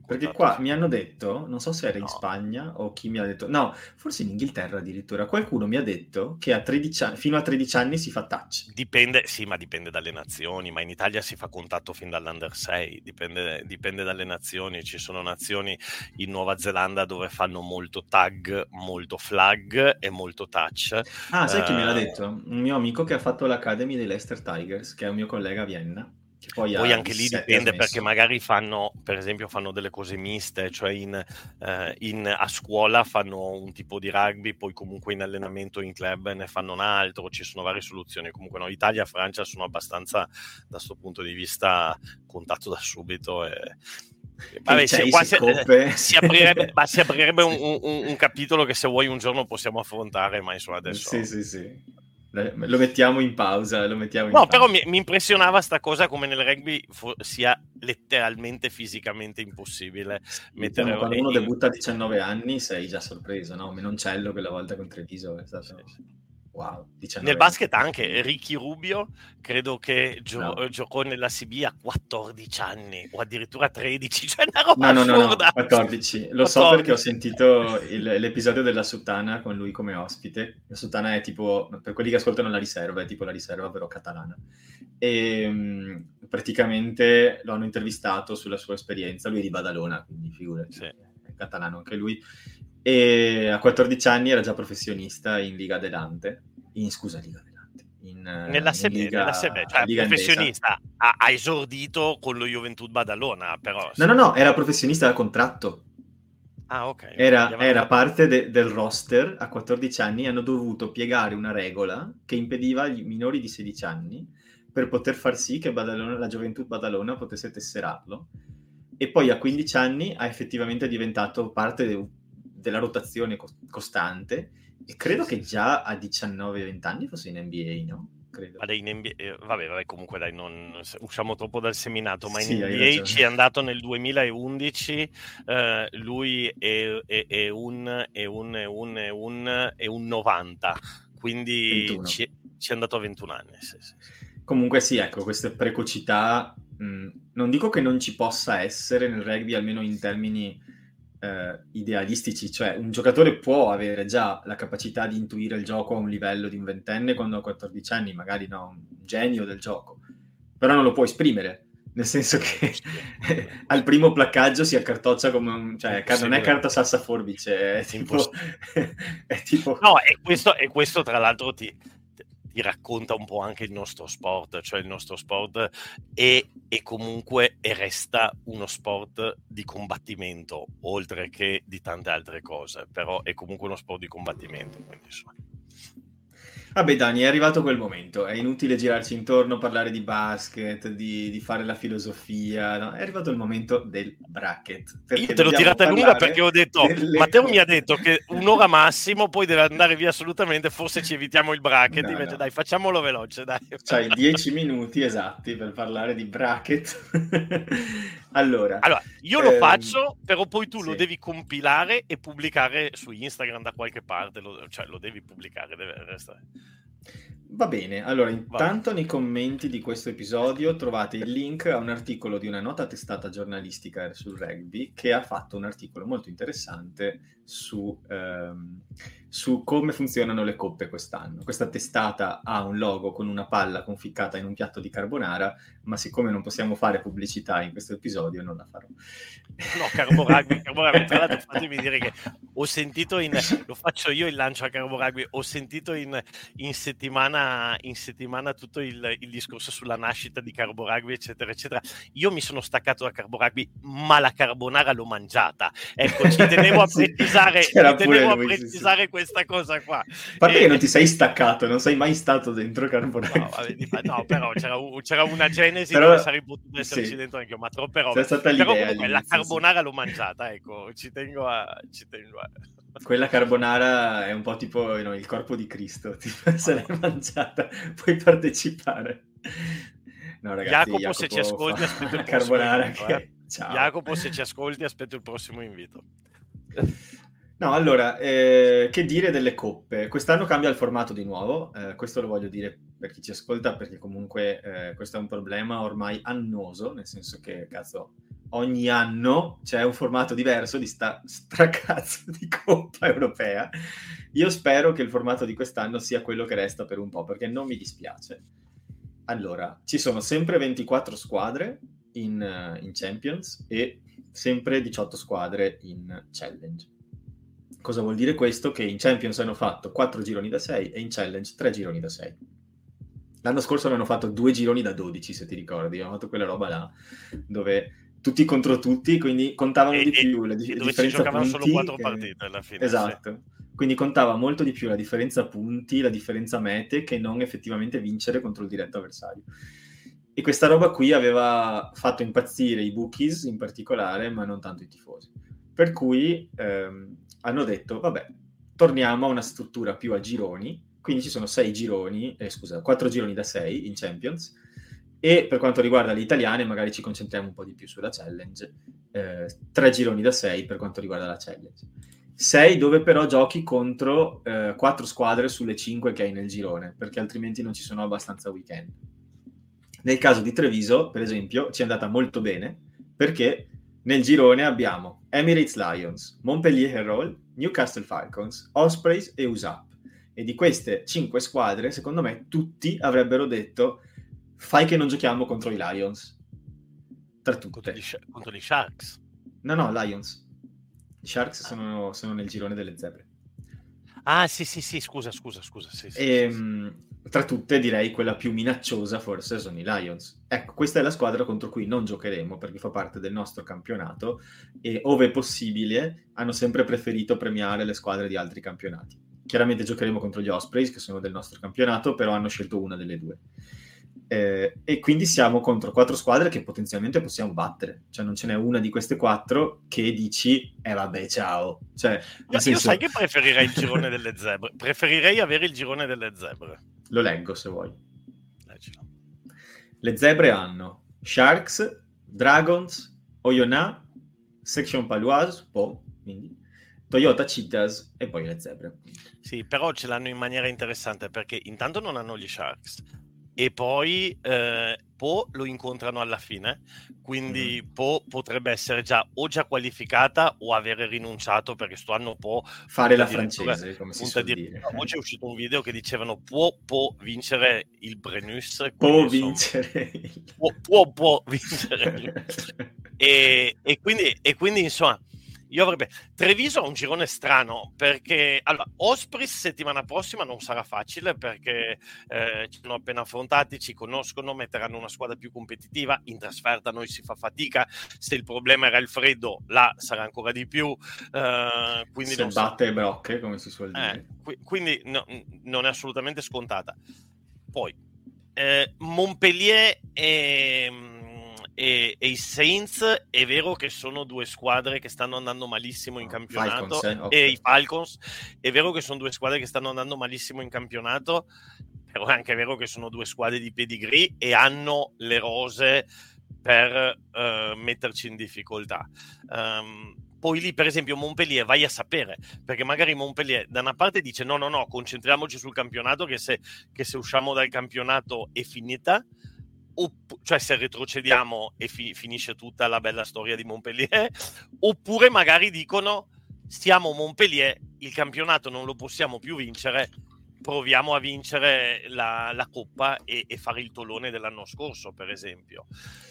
[SPEAKER 1] Perché qua mi hanno detto, non so se era in no. Spagna o chi mi ha detto, no, forse in Inghilterra addirittura, qualcuno mi ha detto che a 13 anni, fino a 13 anni si fa touch.
[SPEAKER 2] Dipende, sì, ma dipende dalle nazioni, ma in Italia si fa contatto fin dall'under 6, dipende, dipende dalle nazioni. Ci sono nazioni in Nuova Zelanda dove fanno molto tag, molto flag e molto touch.
[SPEAKER 1] Ah, sai uh, chi me l'ha detto? Un mio amico che ha fatto l'Academy dei Leicester Tiger Tigers, che è un mio collega a Vienna. Che
[SPEAKER 2] poi, poi anche lì dipende perché magari fanno, per esempio, fanno delle cose miste, cioè in, eh, in, a scuola fanno un tipo di rugby, poi comunque in allenamento in club ne fanno un altro, ci sono varie soluzioni. Comunque no, Italia e Francia sono abbastanza, da questo punto di vista, contatto da subito. E, Vabbè, si, qua si, si, aprirebbe, si aprirebbe un, un, un, capitolo che se vuoi un giorno possiamo affrontare, ma insomma adesso...
[SPEAKER 1] Sì, sì, sì Lo mettiamo in pausa. Lo mettiamo in
[SPEAKER 2] no,
[SPEAKER 1] pausa.
[SPEAKER 2] però mi, mi, impressionava sta cosa come nel rugby fo- sia letteralmente fisicamente impossibile.
[SPEAKER 1] Sì,
[SPEAKER 2] mettere
[SPEAKER 1] quando uno debutta a 19 anni sei già sorpreso, no? Menoncello quella volta con Treviso è stato... Sì. Wow,
[SPEAKER 2] Nel basket anche Ricky Rubio, credo che gio- no. giocò nella CB a 14 anni o addirittura 13, cioè una roba
[SPEAKER 1] no, no,
[SPEAKER 2] no,
[SPEAKER 1] no, 14. Lo 14. so perché ho sentito il, l'episodio della Sutana con lui come ospite. La Sutana è tipo, per quelli che ascoltano la riserva, è tipo la riserva però catalana. E um, praticamente lo hanno intervistato sulla sua esperienza, lui è di Badalona, quindi figurati, sì. è catalano anche lui e a 14 anni era già professionista in Liga Delante, in scusa Liga Delante, in,
[SPEAKER 2] nella Sebe,
[SPEAKER 1] in Liga,
[SPEAKER 2] nella Sebe, cioè Liga professionista, ha, ha, esordito con lo Juventud Badalona, però...
[SPEAKER 1] No, no, no, era professionista da contratto.
[SPEAKER 2] Ah, ok.
[SPEAKER 1] Era, era parte de, del roster, a 14 anni hanno dovuto piegare una regola che impediva agli minori di 16 anni per poter far sì che Badalona, la Gioventù Badalona potesse tesserarlo. E poi a 15 anni ha effettivamente diventato parte de, della rotazione co- costante e credo che già a 19-20 anni fosse in NBA, no? Credo.
[SPEAKER 2] Vabbè, NBA, eh, vabbè, vabbè, comunque dai, non usciamo troppo dal seminato, ma sì, in NBA ci è andato nel 2011, eh, lui è, è, è, un, è, un, è, un, è, un, è un 90, quindi ci, ci, è andato a 21 anni. Sì, sì.
[SPEAKER 1] Comunque sì, ecco, questa precocità, mh, non dico che non ci possa essere nel rugby, almeno in termini eh, idealistici, cioè un giocatore può avere già la capacità di intuire il gioco a un livello di un ventenne quando ha 14 anni, magari no, un genio del gioco, però non lo può esprimere, nel senso che al primo placcaggio si accartoccia come un... cioè non è carta salsa forbice, è tipo...
[SPEAKER 2] è tipo... No, e questo, e questo tra l'altro ti, ti racconta un po' anche il nostro sport, cioè il nostro sport è, è comunque e resta uno sport di combattimento, oltre che di tante altre cose, però è comunque uno sport di combattimento. Quindi, insomma.
[SPEAKER 1] Vabbè Dani, è arrivato quel momento, è inutile girarci intorno, parlare di basket, di, di fare la filosofia, no? è arrivato il momento del bracket.
[SPEAKER 2] Io te l'ho tirata lunga perché ho detto, Matteo cose. mi ha detto che un'ora massimo, poi deve andare via assolutamente, forse ci evitiamo il bracket, no, invece no. dai facciamolo veloce. Dai.
[SPEAKER 1] C'hai dieci minuti esatti per parlare di bracket. Allora,
[SPEAKER 2] allora, io ehm... lo faccio, però poi tu sì. lo devi compilare e pubblicare su Instagram da qualche parte, lo, cioè lo devi pubblicare, deve restare.
[SPEAKER 1] Va bene, allora intanto nei commenti di questo episodio trovate il link a un articolo di una nota testata giornalistica sul rugby che ha fatto un articolo molto interessante su, ehm, su come funzionano le coppe quest'anno. Questa testata ha un logo con una palla conficcata in un piatto di carbonara, ma siccome non possiamo fare pubblicità in questo episodio non la farò.
[SPEAKER 2] No, Carbo Rugby, Carbo Rugby, tra l'altro fatemi dire che ho sentito in, lo faccio io il lancio a Carbo Rugby, ho sentito in, in settimana, in settimana tutto il, il, discorso sulla nascita di Carbo Rugby, eccetera, eccetera. Io mi sono staccato da Carbo Rugby, ma la carbonara l'ho mangiata. Ecco, ci tenevo a precisare precisare, tenevo a precisare sì, questa cosa qua.
[SPEAKER 1] A parte e... che non ti sei staccato, non sei mai stato dentro Carbonara.
[SPEAKER 2] No, vabbè, no però c'era, c'era, una genesi però, dove sarei potuto esserci sì. dentro anche io, ma troppe robe. Però comunque la carbonara sì. l'ho mangiata, ecco, ci tengo a... Ci tengo a...
[SPEAKER 1] Quella carbonara è un po' tipo no, il corpo di Cristo, tipo, se l'hai mangiata puoi partecipare.
[SPEAKER 2] No, ragazzi, Jacopo, Jacopo se ci ascolti aspetto il carbonara invito, che... eh. Jacopo se ci ascolti aspetto il prossimo invito.
[SPEAKER 1] No, allora, eh, che dire delle coppe? Quest'anno cambia il formato di nuovo, eh, questo lo voglio dire per chi ci ascolta, perché comunque eh, questo è un problema ormai annoso, nel senso che, cazzo, ogni anno c'è un formato diverso di sta stracazzo di Coppa Europea. Io spero che il formato di quest'anno sia quello che resta per un po', perché non mi dispiace. Allora, ci sono sempre 24 squadre in, uh, in Champions e sempre 18 squadre in Challenge Cosa vuol dire questo? Che in Champions hanno fatto 4 gironi da 6 e in Challenge 3 gironi da 6. L'anno scorso hanno fatto 2 gironi da 12, se ti ricordi. Hanno fatto quella roba là, dove tutti contro tutti, quindi contavano
[SPEAKER 2] e,
[SPEAKER 1] di più la
[SPEAKER 2] di- dove differenza giocavano punti. solo 4 che... partite alla fine.
[SPEAKER 1] Esatto. Sì. Quindi contava molto di più la differenza punti, la differenza mete, che non effettivamente vincere contro il diretto avversario. E questa roba qui aveva fatto impazzire i bookies in particolare, ma non tanto i tifosi. Per cui ehm, hanno detto, vabbè, torniamo a una struttura più a gironi quindi ci sono sei gironi, eh, scusa, quattro gironi da sei in Champions, e per quanto riguarda le italiane magari ci concentriamo un po' di più sulla challenge, eh, tre gironi da sei per quanto riguarda la challenge. Sei dove però giochi contro eh, quattro squadre sulle cinque che hai nel girone, perché altrimenti non ci sono abbastanza weekend. Nel caso di Treviso, per esempio, ci è andata molto bene, perché nel girone abbiamo Emirates Lions, Montpellier Herald, Newcastle Falcons, Ospreys e USAP. E di queste cinque squadre, secondo me, tutti avrebbero detto fai che non giochiamo contro i Lions. Tra tutte.
[SPEAKER 2] Contro gli, contro gli Sharks.
[SPEAKER 1] No, no, Lions. I Sharks sono, sono, nel girone delle zebre.
[SPEAKER 2] Ah, sì, sì, sì, scusa, scusa, scusa. Sì, sì,
[SPEAKER 1] e, sì, sì. Tra tutte direi quella più minacciosa forse sono i Lions. Ecco, questa è la squadra contro cui non giocheremo perché fa parte del nostro campionato e ove possibile hanno sempre preferito premiare le squadre di altri campionati. Chiaramente giocheremo contro gli Ospreys che sono del nostro campionato, però hanno scelto una delle due. Eh, e quindi siamo contro quattro squadre che potenzialmente possiamo battere. Cioè, non ce n'è una di queste quattro che dici, eh vabbè, ciao. Cioè,
[SPEAKER 2] Ma senso... Io sai che preferirei il girone delle zebre. Preferirei avere il girone delle zebre.
[SPEAKER 1] Lo leggo se vuoi. Leggilo. Le zebre hanno Sharks, Dragons, Oyonnax, Section Paloise, Po, quindi Toyota Cheetahs e poi le zebre.
[SPEAKER 2] Sì, però ce l'hanno in maniera interessante perché intanto non hanno gli Sharks, e poi eh, Po lo incontrano alla fine, quindi mm. Po potrebbe essere già o già qualificata o avere rinunciato perché sto anno Po
[SPEAKER 1] fare la francese, come si suol dire.
[SPEAKER 2] Oggi è uscito un video che dicevano può, può vincere il Brenus.
[SPEAKER 1] Può vincere.
[SPEAKER 2] Può, può, può vincere. e, e, quindi, e quindi insomma io avrebbe Treviso ha un girone strano perché allora, Ospris settimana prossima non sarà facile perché eh, ci sono appena affrontati, ci conoscono, metteranno una squadra più competitiva. In trasferta noi si fa fatica. Se il problema era il freddo, là sarà ancora di più. Eh, quindi
[SPEAKER 1] Se batte e brocche, come si suol dire.
[SPEAKER 2] Eh, qui, quindi no, non è assolutamente scontata. Poi eh, Montpellier e e, e, i Saints è vero che sono due squadre che stanno andando malissimo in campionato Falcons, eh? okay. e i Falcons è vero che sono due squadre che stanno andando malissimo in campionato però è anche vero che sono due squadre di pedigree e hanno le rose per uh, metterci in difficoltà um, poi lì per esempio Montpellier vai a sapere perché magari Montpellier da una parte dice no no no concentriamoci sul campionato che se, che se usciamo dal campionato è finita Opp- cioè se retrocediamo e fi- finisce tutta la bella storia di Montpellier, oppure magari dicono stiamo Montpellier, il campionato non lo possiamo più vincere, proviamo a vincere la, la Coppa e, e, fare il tolone dell'anno scorso, per esempio.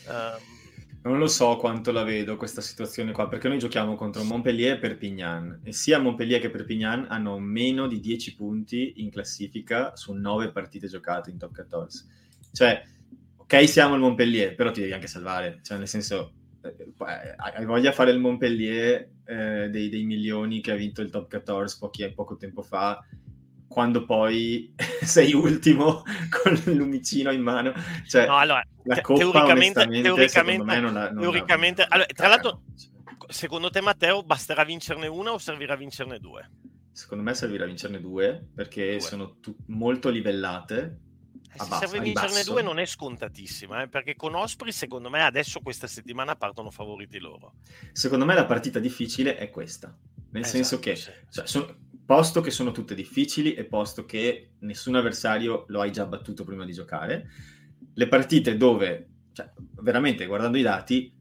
[SPEAKER 2] Um,
[SPEAKER 1] non lo so quanto la vedo questa situazione qua, perché noi giochiamo contro Montpellier e Perpignan e sia Montpellier che Perpignan hanno meno di 10 punti in classifica su 9 partite giocate in top 14. Cioè, ok, siamo il Montpellier, però ti devi anche salvare, cioè nel senso, eh, hai voglia di fare il Montpellier eh, dei, dei, milioni che ha vinto il top 14 pochi, poco tempo fa, quando poi sei ultimo con il lumicino in mano. Cioè,
[SPEAKER 2] no, allora,
[SPEAKER 1] la Coppa,
[SPEAKER 2] teoricamente, teoricamente, non ha, non teoricamente allora, tra l'altro, secondo te Matteo, basterà vincerne una o servirà vincerne due?
[SPEAKER 1] Secondo me servirà vincerne due, perché due. sono tu- molto livellate
[SPEAKER 2] se basso, serve vincerne due non è scontatissima, eh, perché con Osprey secondo me adesso questa settimana partono favoriti loro.
[SPEAKER 1] Secondo me la partita difficile è questa, nel esatto, senso che, sì. cioè, sono, posto che sono tutte difficili e posto che nessun avversario lo hai già battuto prima di giocare, le partite dove, cioè, veramente guardando i dati,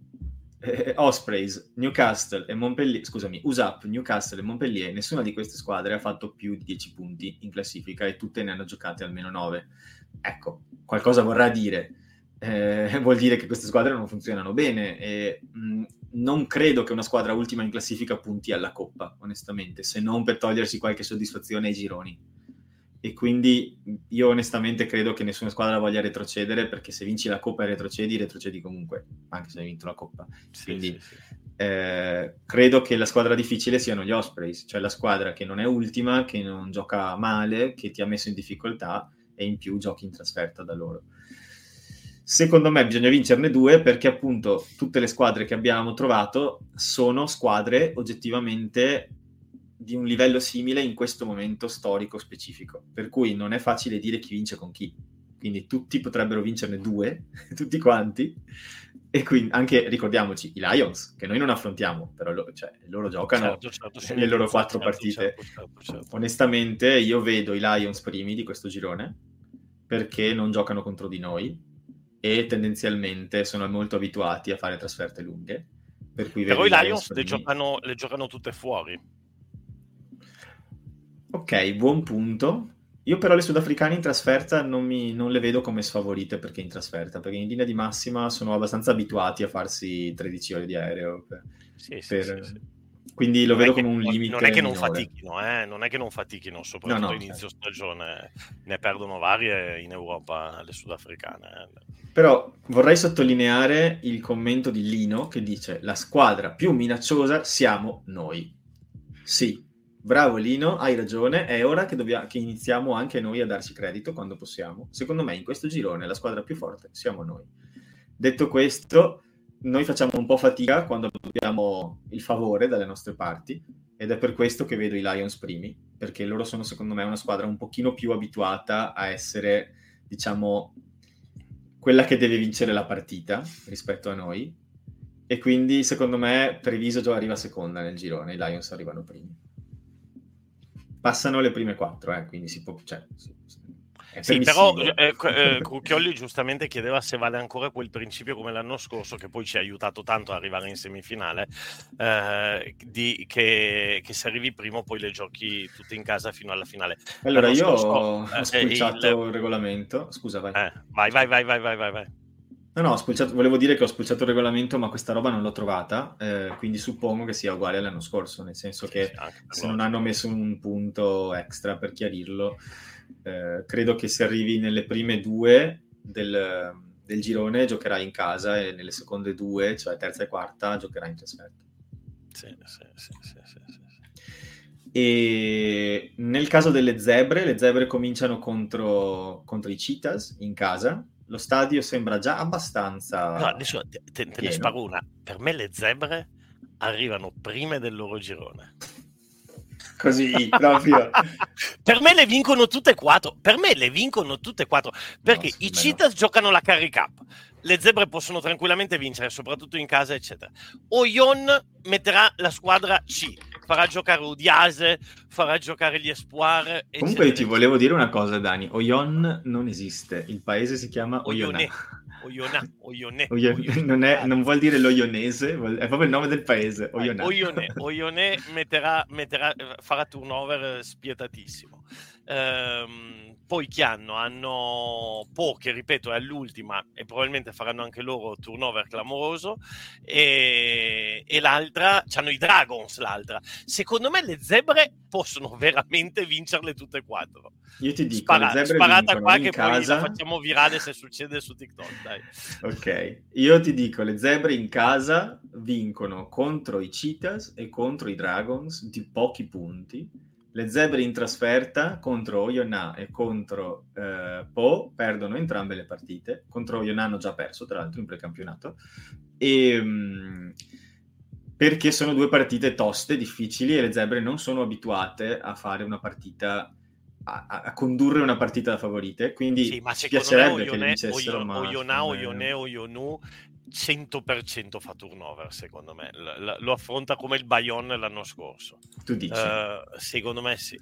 [SPEAKER 1] eh, Ospreys, Newcastle e Montpellier, scusami, USAP, Newcastle e Montpellier, nessuna di queste squadre ha fatto più di 10 punti in classifica e tutte ne hanno giocate almeno 9 ecco, qualcosa vorrà dire. Eh, vuol dire che queste squadre non funzionano bene e mh, non credo che una squadra ultima in classifica punti alla Coppa, onestamente, se non per togliersi qualche soddisfazione ai gironi. E quindi io onestamente credo che nessuna squadra voglia retrocedere perché se vinci la Coppa e retrocedi, retrocedi comunque, anche se hai vinto la Coppa. Sì, quindi sì, sì. Eh, credo che la squadra difficile siano gli Ospreys, cioè la squadra che non è ultima, che non gioca male, che ti ha messo in difficoltà e in più giochi in trasferta da loro. Secondo me bisogna vincerne due perché appunto tutte le squadre che abbiamo trovato sono squadre oggettivamente di un livello simile in questo momento storico specifico, per cui non è facile dire chi vince con chi. Quindi tutti potrebbero vincerne due, tutti quanti, e quindi anche ricordiamoci i Lions, che noi non affrontiamo, però lo, cioè, loro giocano certo, certo, sì, le loro quattro certo, partite. Certo, certo, Onestamente, io vedo i Lions primi di questo girone perché non giocano contro di noi e tendenzialmente sono molto abituati a fare trasferte lunghe. Per cui
[SPEAKER 2] però i Lions, le, giocano, le giocano tutte fuori.
[SPEAKER 1] Ok, buon punto. Io però le sudafricane in trasferta non, mi, non, le vedo come sfavorite perché in trasferta, perché in linea di massima sono abbastanza abituati a farsi 13 ore di aereo. Per, sì, sì, per... sì, Quindi lo non vedo come un limite.
[SPEAKER 2] Non è che non fatichino, eh? non è che non fatichino, soprattutto no, no, inizio certo. stagione. Ne perdono varie in Europa le sudafricane. Eh.
[SPEAKER 1] Però vorrei sottolineare il commento di Lino che dice la squadra più minacciosa siamo noi. Sì, Bravo Lino, hai ragione, è ora che, dobbiamo, che, iniziamo anche noi a darci credito quando possiamo. Secondo me in questo girone la squadra più forte siamo noi. Detto questo, noi facciamo un po' fatica quando abbiamo il favore dalle nostre parti ed è per questo che vedo i Lions primi, perché loro sono secondo me una squadra un pochino più abituata a essere, diciamo, quella che deve vincere la partita rispetto a noi e quindi secondo me Treviso già arriva seconda nel girone, i Lions arrivano primi passano le prime quattro, eh, quindi si può... Cioè, sì,
[SPEAKER 2] sì, però eh, eh, Cucchiolli giustamente chiedeva se vale ancora quel principio come l'anno scorso, che poi ci ha aiutato tanto ad arrivare in semifinale, eh, di, che, che, se arrivi primo poi le giochi tutte in casa fino alla finale.
[SPEAKER 1] Allora l'anno io scorso, ho eh, spulciato il... il... regolamento, scusa vai.
[SPEAKER 2] Eh, vai. vai, vai, vai, vai, vai, vai.
[SPEAKER 1] No, no, spulciato, volevo dire che ho spulciato il regolamento, ma questa roba non l'ho trovata, eh, quindi suppongo che sia uguale all'anno scorso, nel senso che sì, se non hanno messo un punto extra per chiarirlo, eh, credo che se arrivi nelle prime due del, del, girone giocherai in casa e nelle seconde due, cioè terza e quarta, giocherai in trasferta.
[SPEAKER 2] Sì, sì, sì, sì, sì, sì.
[SPEAKER 1] E nel caso delle zebre, le zebre cominciano contro, contro i Cheetahs in casa, lo stadio sembra già abbastanza.
[SPEAKER 2] No, adesso te, te, te ne sparo una. Per me le zebre arrivano prime del loro girone.
[SPEAKER 1] Così, proprio.
[SPEAKER 2] per me le vincono tutte e quattro. Per me le vincono tutte e quattro. Perché no, i Cheetahs no. giocano la Carry Cup. Le zebre possono tranquillamente vincere, soprattutto in casa, eccetera. Oyon metterà la squadra C farà giocare Udiase, farà giocare gli Espoir.
[SPEAKER 1] Comunque ti volevo dire una cosa, Dani. Oyon non esiste, il paese si chiama Oyonà.
[SPEAKER 2] Oyonà, Oyonè.
[SPEAKER 1] Oyonè. Non, è, non, vuol dire l'Oionese, è proprio il nome del paese.
[SPEAKER 2] Oyonà. Oyonè, Oyonè metterà, metterà, farà turnover spietatissimo. Ehm, poi chi hanno? Hanno Po, che ripeto è all'ultima e probabilmente faranno anche loro turnover clamoroso. E, e l'altra, hanno i Dragons. L'altra, secondo me, le zebre possono veramente vincerle tutte e quattro.
[SPEAKER 1] Io ti dico, Spara, le zebre sparata qua che casa... poi
[SPEAKER 2] la facciamo virale se succede su TikTok. Dai.
[SPEAKER 1] Ok, io ti dico, le zebre in casa vincono contro i Cheetahs e contro i Dragons di pochi punti le zebre in trasferta contro Oyonnax e contro eh, Po perdono entrambe le partite. Contro Oyonnax hanno già perso, tra l'altro, in precampionato. E, mh, mm, perché sono due partite toste, difficili e le zebre non sono abituate a fare una partita a, a, condurre una partita da favorite, quindi sì, ma piacerebbe me, Oyone, che vincessero,
[SPEAKER 2] Oyon, ma... Oyonnax, Oyone, Oyonu 100% fa turnover, secondo me. L- lo affronta come il Bayonne l'anno scorso.
[SPEAKER 1] Tu dici? Uh,
[SPEAKER 2] secondo me sì.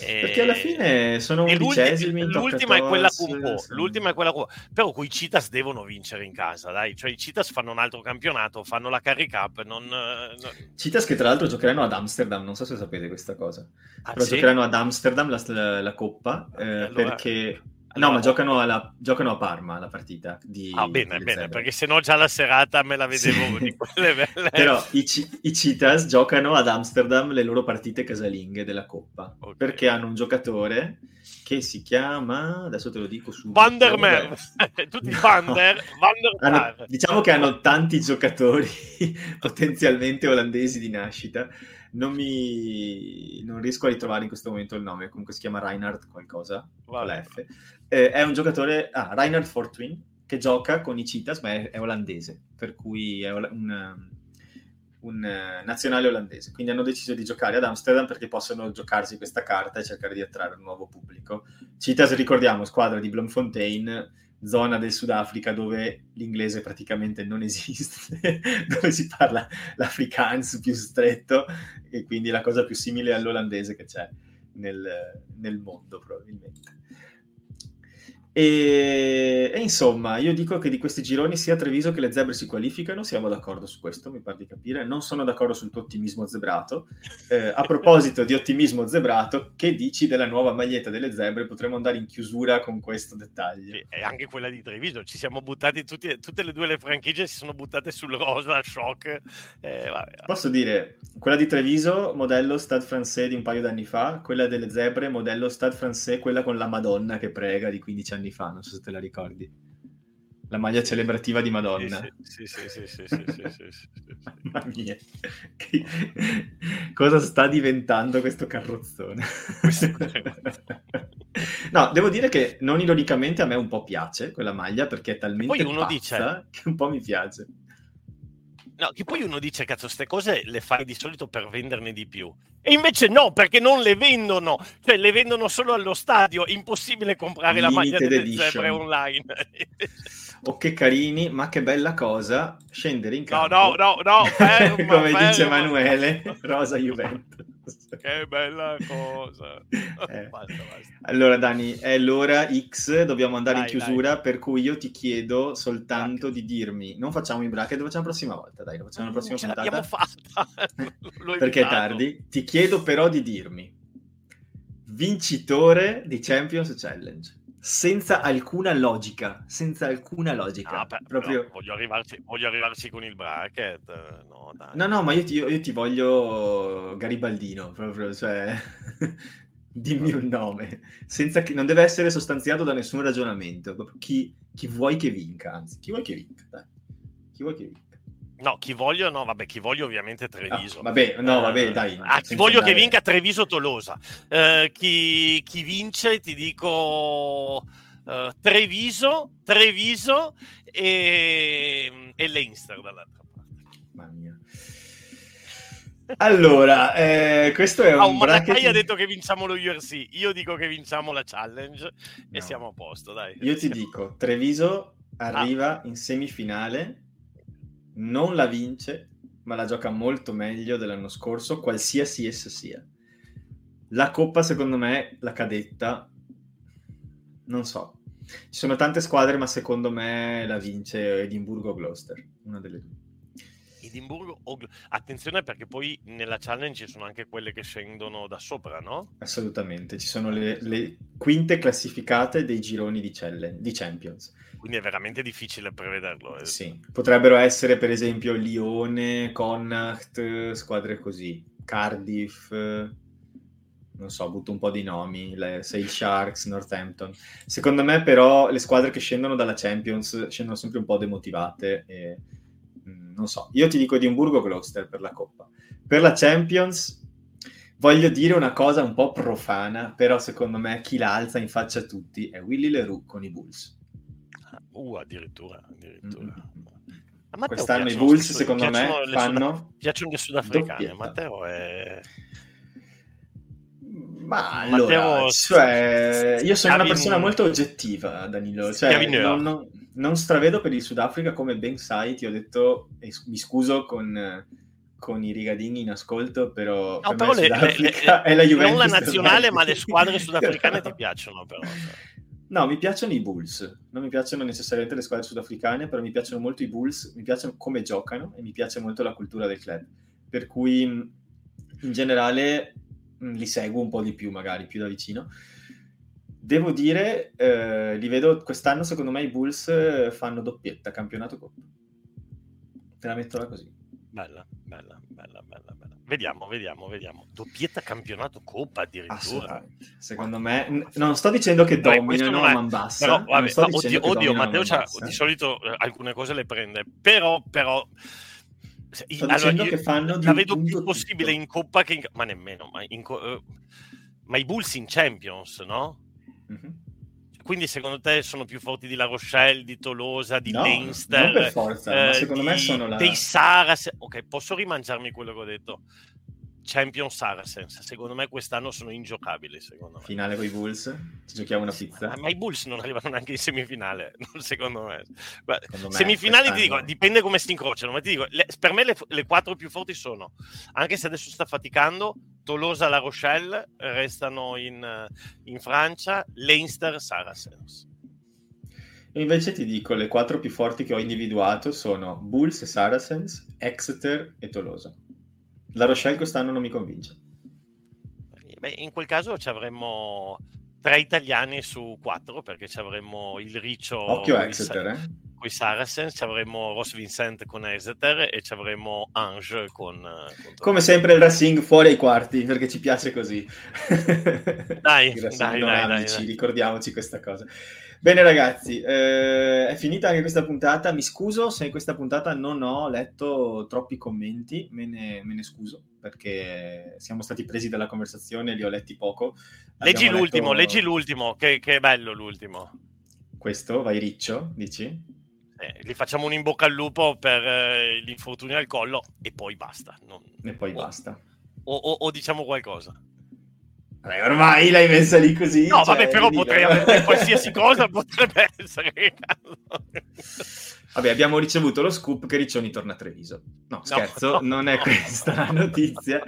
[SPEAKER 1] E... Perché alla fine sono undicesimi
[SPEAKER 2] l'ultima, è quella con po', sì. l'ultima è quella con però quei Citas devono vincere in casa, dai, cioè i Citas fanno un altro campionato, fanno la Carry Cup, non, non...
[SPEAKER 1] Citas che tra l'altro giocheranno ad Amsterdam, non so se sapete questa cosa, ah, però sì? giocheranno ad Amsterdam la, la, la Coppa eh, allora... perché No, ma giocano, alla, giocano, a Parma la partita. Di,
[SPEAKER 2] ah, bene, bene, perché se no già la serata me la vedevo sì. di quelle belle.
[SPEAKER 1] Però i, i Citas giocano ad Amsterdam le loro partite casalinghe della Coppa, okay. perché hanno un giocatore che si chiama, adesso te lo dico subito.
[SPEAKER 2] Van der Mer, tutti Van der, Van der
[SPEAKER 1] hanno, Diciamo che hanno tanti giocatori potenzialmente olandesi di nascita non mi non riesco a ritrovare in questo momento il nome, comunque si chiama Reinhard qualcosa, con la F. Eh, è un giocatore, ah, Reinhard Fortwin, che gioca con i Citas, ma è, è olandese, per cui è un, un uh, nazionale olandese, quindi hanno deciso di giocare ad Amsterdam perché possono giocarsi questa carta e cercare di attrarre un nuovo pubblico. Citas, ricordiamo, squadra di Bloemfontein, zona del Sudafrica dove l'inglese praticamente non esiste, dove si parla l'afrikaans più stretto e quindi la cosa più simile all'olandese che c'è nel, nel mondo probabilmente. E, e, insomma, io dico che di questi gironi sia Treviso che le zebre si qualificano, siamo d'accordo su questo, mi pare di capire. Non sono d'accordo sul tuo ottimismo zebrato. Eh, a proposito di ottimismo zebrato, che dici della nuova maglietta delle zebre? Potremmo andare in chiusura con questo dettaglio.
[SPEAKER 2] E anche quella di Treviso, ci siamo buttati tutti, tutte e due le franchigie si sono buttate sul rosa, shock.
[SPEAKER 1] Eh. Posso dire, quella di Treviso, modello Stade Francais di un paio d'anni fa, quella delle zebre, modello Stade Francais, quella con la Madonna che prega di 15 anni anni fa, non so se te la ricordi. La maglia celebrativa di Madonna.
[SPEAKER 2] Sì, sì, sì, sì, sì, sì, sì, sì,
[SPEAKER 1] Mamma mia. Cosa sta diventando questo carrozzone? no, devo dire che non ironicamente a me un po' piace quella maglia perché è talmente poi uno dice... che un po' mi piace.
[SPEAKER 2] No, che poi uno dice, cazzo, queste cose le fai di solito per venderne di più. E invece no, perché non le vendono. Cioè, le vendono solo allo stadio. Impossibile comprare Limited la maglia delle edition. zebre online.
[SPEAKER 1] oh, che carini, ma che bella cosa scendere in campo.
[SPEAKER 2] No, no, no, no, ferma,
[SPEAKER 1] Come
[SPEAKER 2] ferma.
[SPEAKER 1] dice Emanuele, Rosa Juventus.
[SPEAKER 2] Che bella cosa.
[SPEAKER 1] Eh. Basta, basta. Allora Dani, è l'ora X, dobbiamo andare dai, in chiusura, dai. per cui io ti chiedo soltanto bracket. di dirmi, non facciamo i bracket, lo facciamo la prossima volta, dai, lo facciamo la prossima
[SPEAKER 2] non
[SPEAKER 1] puntata.
[SPEAKER 2] fatta.
[SPEAKER 1] Perché è tardi. Ti chiedo però di dirmi vincitore di Champions Challenge senza alcuna logica, senza alcuna logica.
[SPEAKER 2] Ah, Proprio... voglio, arrivarci, voglio, arrivarci, con il bracket. No,
[SPEAKER 1] no, no, ma io ti, io ti, voglio Garibaldino, proprio, cioè... Dimmi un nome, senza che, non deve essere sostanziato da nessun ragionamento. Chi, chi vuoi che vinca, anzi, chi vuoi che vinca? Dai. Chi vuoi che vinca?
[SPEAKER 2] No, chi voglio, no, vabbè, chi voglio ovviamente Treviso.
[SPEAKER 1] Ah, vabbè, no, vabbè, dai.
[SPEAKER 2] Ah, chi voglio andare... che vinca Treviso Tolosa. Uh, chi, chi, vince, ti dico uh, Treviso, Treviso e, e Leinster dall'altra parte.
[SPEAKER 1] Mamma mia. Allora, eh, questo è un... Oh, bracket...
[SPEAKER 2] ha detto che vinciamo lo URC, io dico che vinciamo la challenge no. e siamo a posto, dai.
[SPEAKER 1] Io ti dico, Treviso arriva ah. in semifinale non la vince, ma la gioca molto meglio dell'anno scorso, qualsiasi essa sia. La coppa, secondo me, la cadetta, non so. Ci sono tante squadre, ma secondo me la vince Edimburgo o Gloucester, una delle due.
[SPEAKER 2] Edimburgo o attenzione perché poi nella challenge ci sono anche quelle che scendono da sopra, no?
[SPEAKER 1] Assolutamente, ci sono le, le quinte classificate dei gironi di, challenge, di Champions
[SPEAKER 2] quindi è veramente difficile prevederlo.
[SPEAKER 1] Eh. Sì, potrebbero essere per esempio Lione, Connacht, squadre così, Cardiff, non so, butto un po' di nomi, le Sale Sharks, Northampton. Secondo me però le squadre che scendono dalla Champions scendono sempre un po' demotivate e mm, non so, io ti dico Edimburgo Gloucester per la Coppa. Per la Champions voglio dire una cosa un po' profana, però secondo me chi la alza in faccia a tutti è Willy Leroux con i Bulls.
[SPEAKER 2] Uh, addirittura. addirittura.
[SPEAKER 1] Mm-hmm. Quest'anno i Bulls, secondo me, fanno...
[SPEAKER 2] Sud... Piacciono gli sudafricani. Matteo è...
[SPEAKER 1] Ma allora, cioè, io sono una persona molto oggettiva, Danilo. Cioè, non, non, non, stravedo per il Sudafrica, come ben sai, ti ho detto, e mi scuso con, con i rigadini in ascolto, però,
[SPEAKER 2] no, però le, le, le, è la Juventus. Non la nazionale, ma le squadre sudafricane ti piacciono, però.
[SPEAKER 1] No, mi piacciono i Bulls, non mi piacciono necessariamente le squadre sudafricane, però mi piacciono molto i Bulls, mi piacciono come giocano e mi piace molto la cultura del club. Per cui in generale li seguo un po' di più, magari più da vicino. Devo dire, eh, li vedo quest'anno, secondo me i Bulls fanno doppietta, campionato coppa. Te la metto là così.
[SPEAKER 2] Bella, bella, bella, bella, bella. Vediamo, vediamo, vediamo. Doppietta campionato Coppa addirittura.
[SPEAKER 1] Secondo me, non sto dicendo che dominano a man bassa.
[SPEAKER 2] Però, vabbè, oddio, oddio Matteo di solito eh, alcune cose le prende, però, però
[SPEAKER 1] sto allora, che fanno
[SPEAKER 2] la vedo più possibile tutto. in Coppa che in... Ma nemmeno, ma, in, uh, ma i Bulls in Champions, no? Mm-hmm. Quindi secondo te sono più forti di La Rochelle, di Tolosa, di
[SPEAKER 1] no,
[SPEAKER 2] Leinster?
[SPEAKER 1] Non per forza, eh, ma secondo
[SPEAKER 2] di,
[SPEAKER 1] me sono la...
[SPEAKER 2] Dei Saras. Ok, posso rimangiarmi quello che ho detto? Champion Saracens. Secondo me quest'anno sono ingiocabili. Secondo me.
[SPEAKER 1] Finale con i Bulls? Ci giochiamo una pizza?
[SPEAKER 2] Ma i Bulls non arrivano neanche in semifinale, secondo me.
[SPEAKER 1] Secondo me
[SPEAKER 2] semifinali ti dico, dipende come si incrociano, ma ti dico, le, per me le, le, quattro più forti sono, anche se adesso sta faticando, Tolosa, La Rochelle restano in, in Francia, Leinster, Saracens.
[SPEAKER 1] Invece ti dico, le quattro più forti che ho individuato sono Bulls e Saracens, Exeter e Tolosa. La Rochelle quest'anno non mi convince.
[SPEAKER 2] Beh, in quel caso ci avremmo tre italiani su quattro perché ci avremmo il Riccio
[SPEAKER 1] Occhio Exeter, eh?
[SPEAKER 2] con i Saracens, ci avremmo Ross Vincent con Exeter e ci avremmo Ange con, con
[SPEAKER 1] come sempre il Racing fuori ai quarti perché ci piace così
[SPEAKER 2] dai, dai, dai, dai,
[SPEAKER 1] dai, ricordiamoci questa cosa Bene ragazzi, eh, è finita anche questa puntata, mi scuso se in questa puntata non ho letto troppi commenti, me ne, me ne scuso perché siamo stati presi dalla conversazione, li ho letti poco.
[SPEAKER 2] Leggi Abbiamo l'ultimo, letto... leggi l'ultimo, che, che, bello l'ultimo.
[SPEAKER 1] Questo, vai riccio, dici?
[SPEAKER 2] Eh, gli facciamo un in bocca al lupo per eh, l'infortunio al collo e poi basta. Non...
[SPEAKER 1] E poi o, basta.
[SPEAKER 2] O, o, o diciamo qualcosa.
[SPEAKER 1] Vabbè, ormai l'hai messa lì così.
[SPEAKER 2] No, cioè, vabbè, però potrei avere qualsiasi cosa potrebbe essere.
[SPEAKER 1] Vabbè, abbiamo ricevuto lo scoop che Riccioni torna a Treviso. No, scherzo, no, no, non è questa la notizia.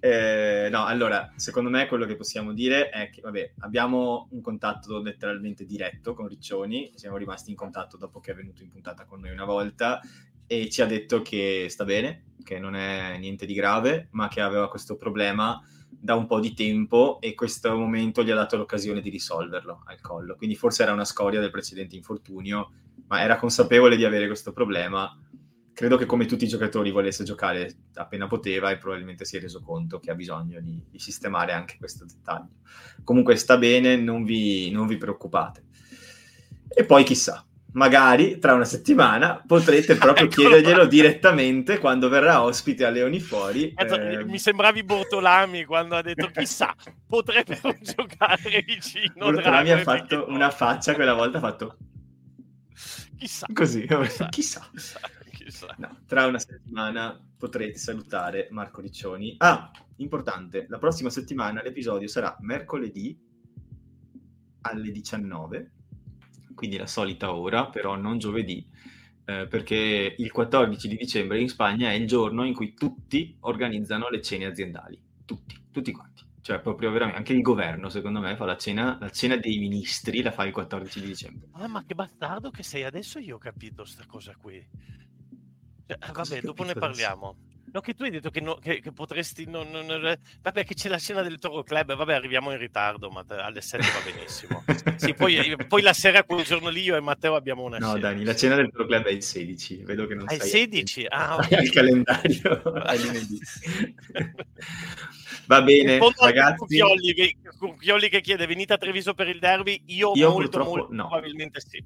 [SPEAKER 1] Eh, no, allora, secondo me quello che possiamo dire è che, vabbè, abbiamo un contatto letteralmente diretto con Riccioni, siamo rimasti in contatto dopo che è venuto in puntata con noi una volta e ci ha detto che sta bene, che non è niente di grave, ma che aveva questo problema da un po' di tempo e questo momento gli ha dato l'occasione di risolverlo al collo. Quindi forse era una scoria del precedente infortunio, ma era consapevole di avere questo problema. Credo che come tutti i giocatori volesse giocare appena poteva e probabilmente si è reso conto che ha bisogno di, di sistemare anche questo dettaglio. Comunque sta bene, non vi, non vi preoccupate. E poi chissà, magari tra una settimana potrete proprio chiederglielo direttamente quando verrà ospite a Leoni Fuori.
[SPEAKER 2] Eh... Mi sembravi Bortolami quando ha detto chissà, potrebbero giocare vicino.
[SPEAKER 1] Bortolami ha fatto una faccia quella volta, ha fatto
[SPEAKER 2] chissà.
[SPEAKER 1] Così, chissà. chissà. chissà. No, tra una settimana potrete salutare Marco Riccioni. Ah, importante, la prossima settimana l'episodio sarà mercoledì alle 19 quindi la solita ora, però non giovedì, eh, perché il 14 di dicembre in Spagna è il giorno in cui tutti organizzano le cene aziendali, tutti, tutti quanti. Cioè, proprio veramente, anche il governo, secondo me, fa la cena, la cena dei ministri, la fa il 14 di dicembre.
[SPEAKER 2] Ah, ma che bastardo che sei adesso, io ho capito questa cosa qui. Cioè, vabbè, dopo ne parliamo. No, che tu hai detto che, no, che, che potresti. Non, non, vabbè, che c'è la scena del Toro Club. Vabbè, arriviamo in ritardo, ma alle 7 va benissimo. sì, poi, poi, la sera, quel giorno lì, io e Matteo abbiamo una.
[SPEAKER 1] No,
[SPEAKER 2] scena.
[SPEAKER 1] Dani, la cena del Toro Club è il 16. Vedo che non
[SPEAKER 2] ah,
[SPEAKER 1] sai.
[SPEAKER 2] il 16? Ah,
[SPEAKER 1] ok. il calendario. va bene, ragazzi.
[SPEAKER 2] Cucchioli che, che chiede: venite a Treviso per il derby? Io, io molto, molto no. probabilmente sì.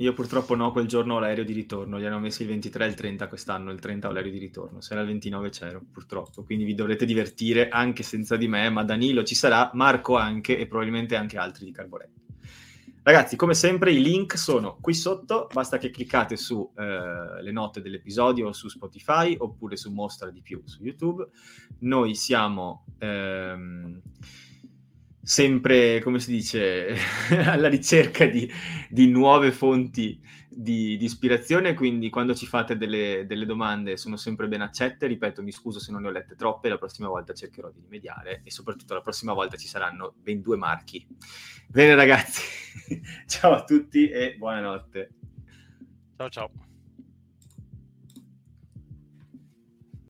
[SPEAKER 1] Io purtroppo no, quel giorno ho l'aereo di ritorno, gli hanno messi il 23 e il 30 quest'anno, il 30 ho l'aereo di ritorno, se era il 29 c'ero purtroppo, quindi vi dovrete divertire anche senza di me, ma Danilo ci sarà, Marco anche e probabilmente anche altri di Carboretti. Ragazzi, come sempre i link sono qui sotto, basta che cliccate sulle eh, note dell'episodio su Spotify oppure su Mostra di più su YouTube. Noi siamo... Ehm, sempre, come si dice, alla ricerca di, di nuove fonti di, di, ispirazione, quindi quando ci fate delle, delle, domande sono sempre ben accette, ripeto, mi scuso se non ne ho lette troppe, la prossima volta cercherò di rimediare e soprattutto la prossima volta ci saranno ben due marchi. Bene ragazzi, ciao a tutti e buonanotte.
[SPEAKER 2] Ciao ciao.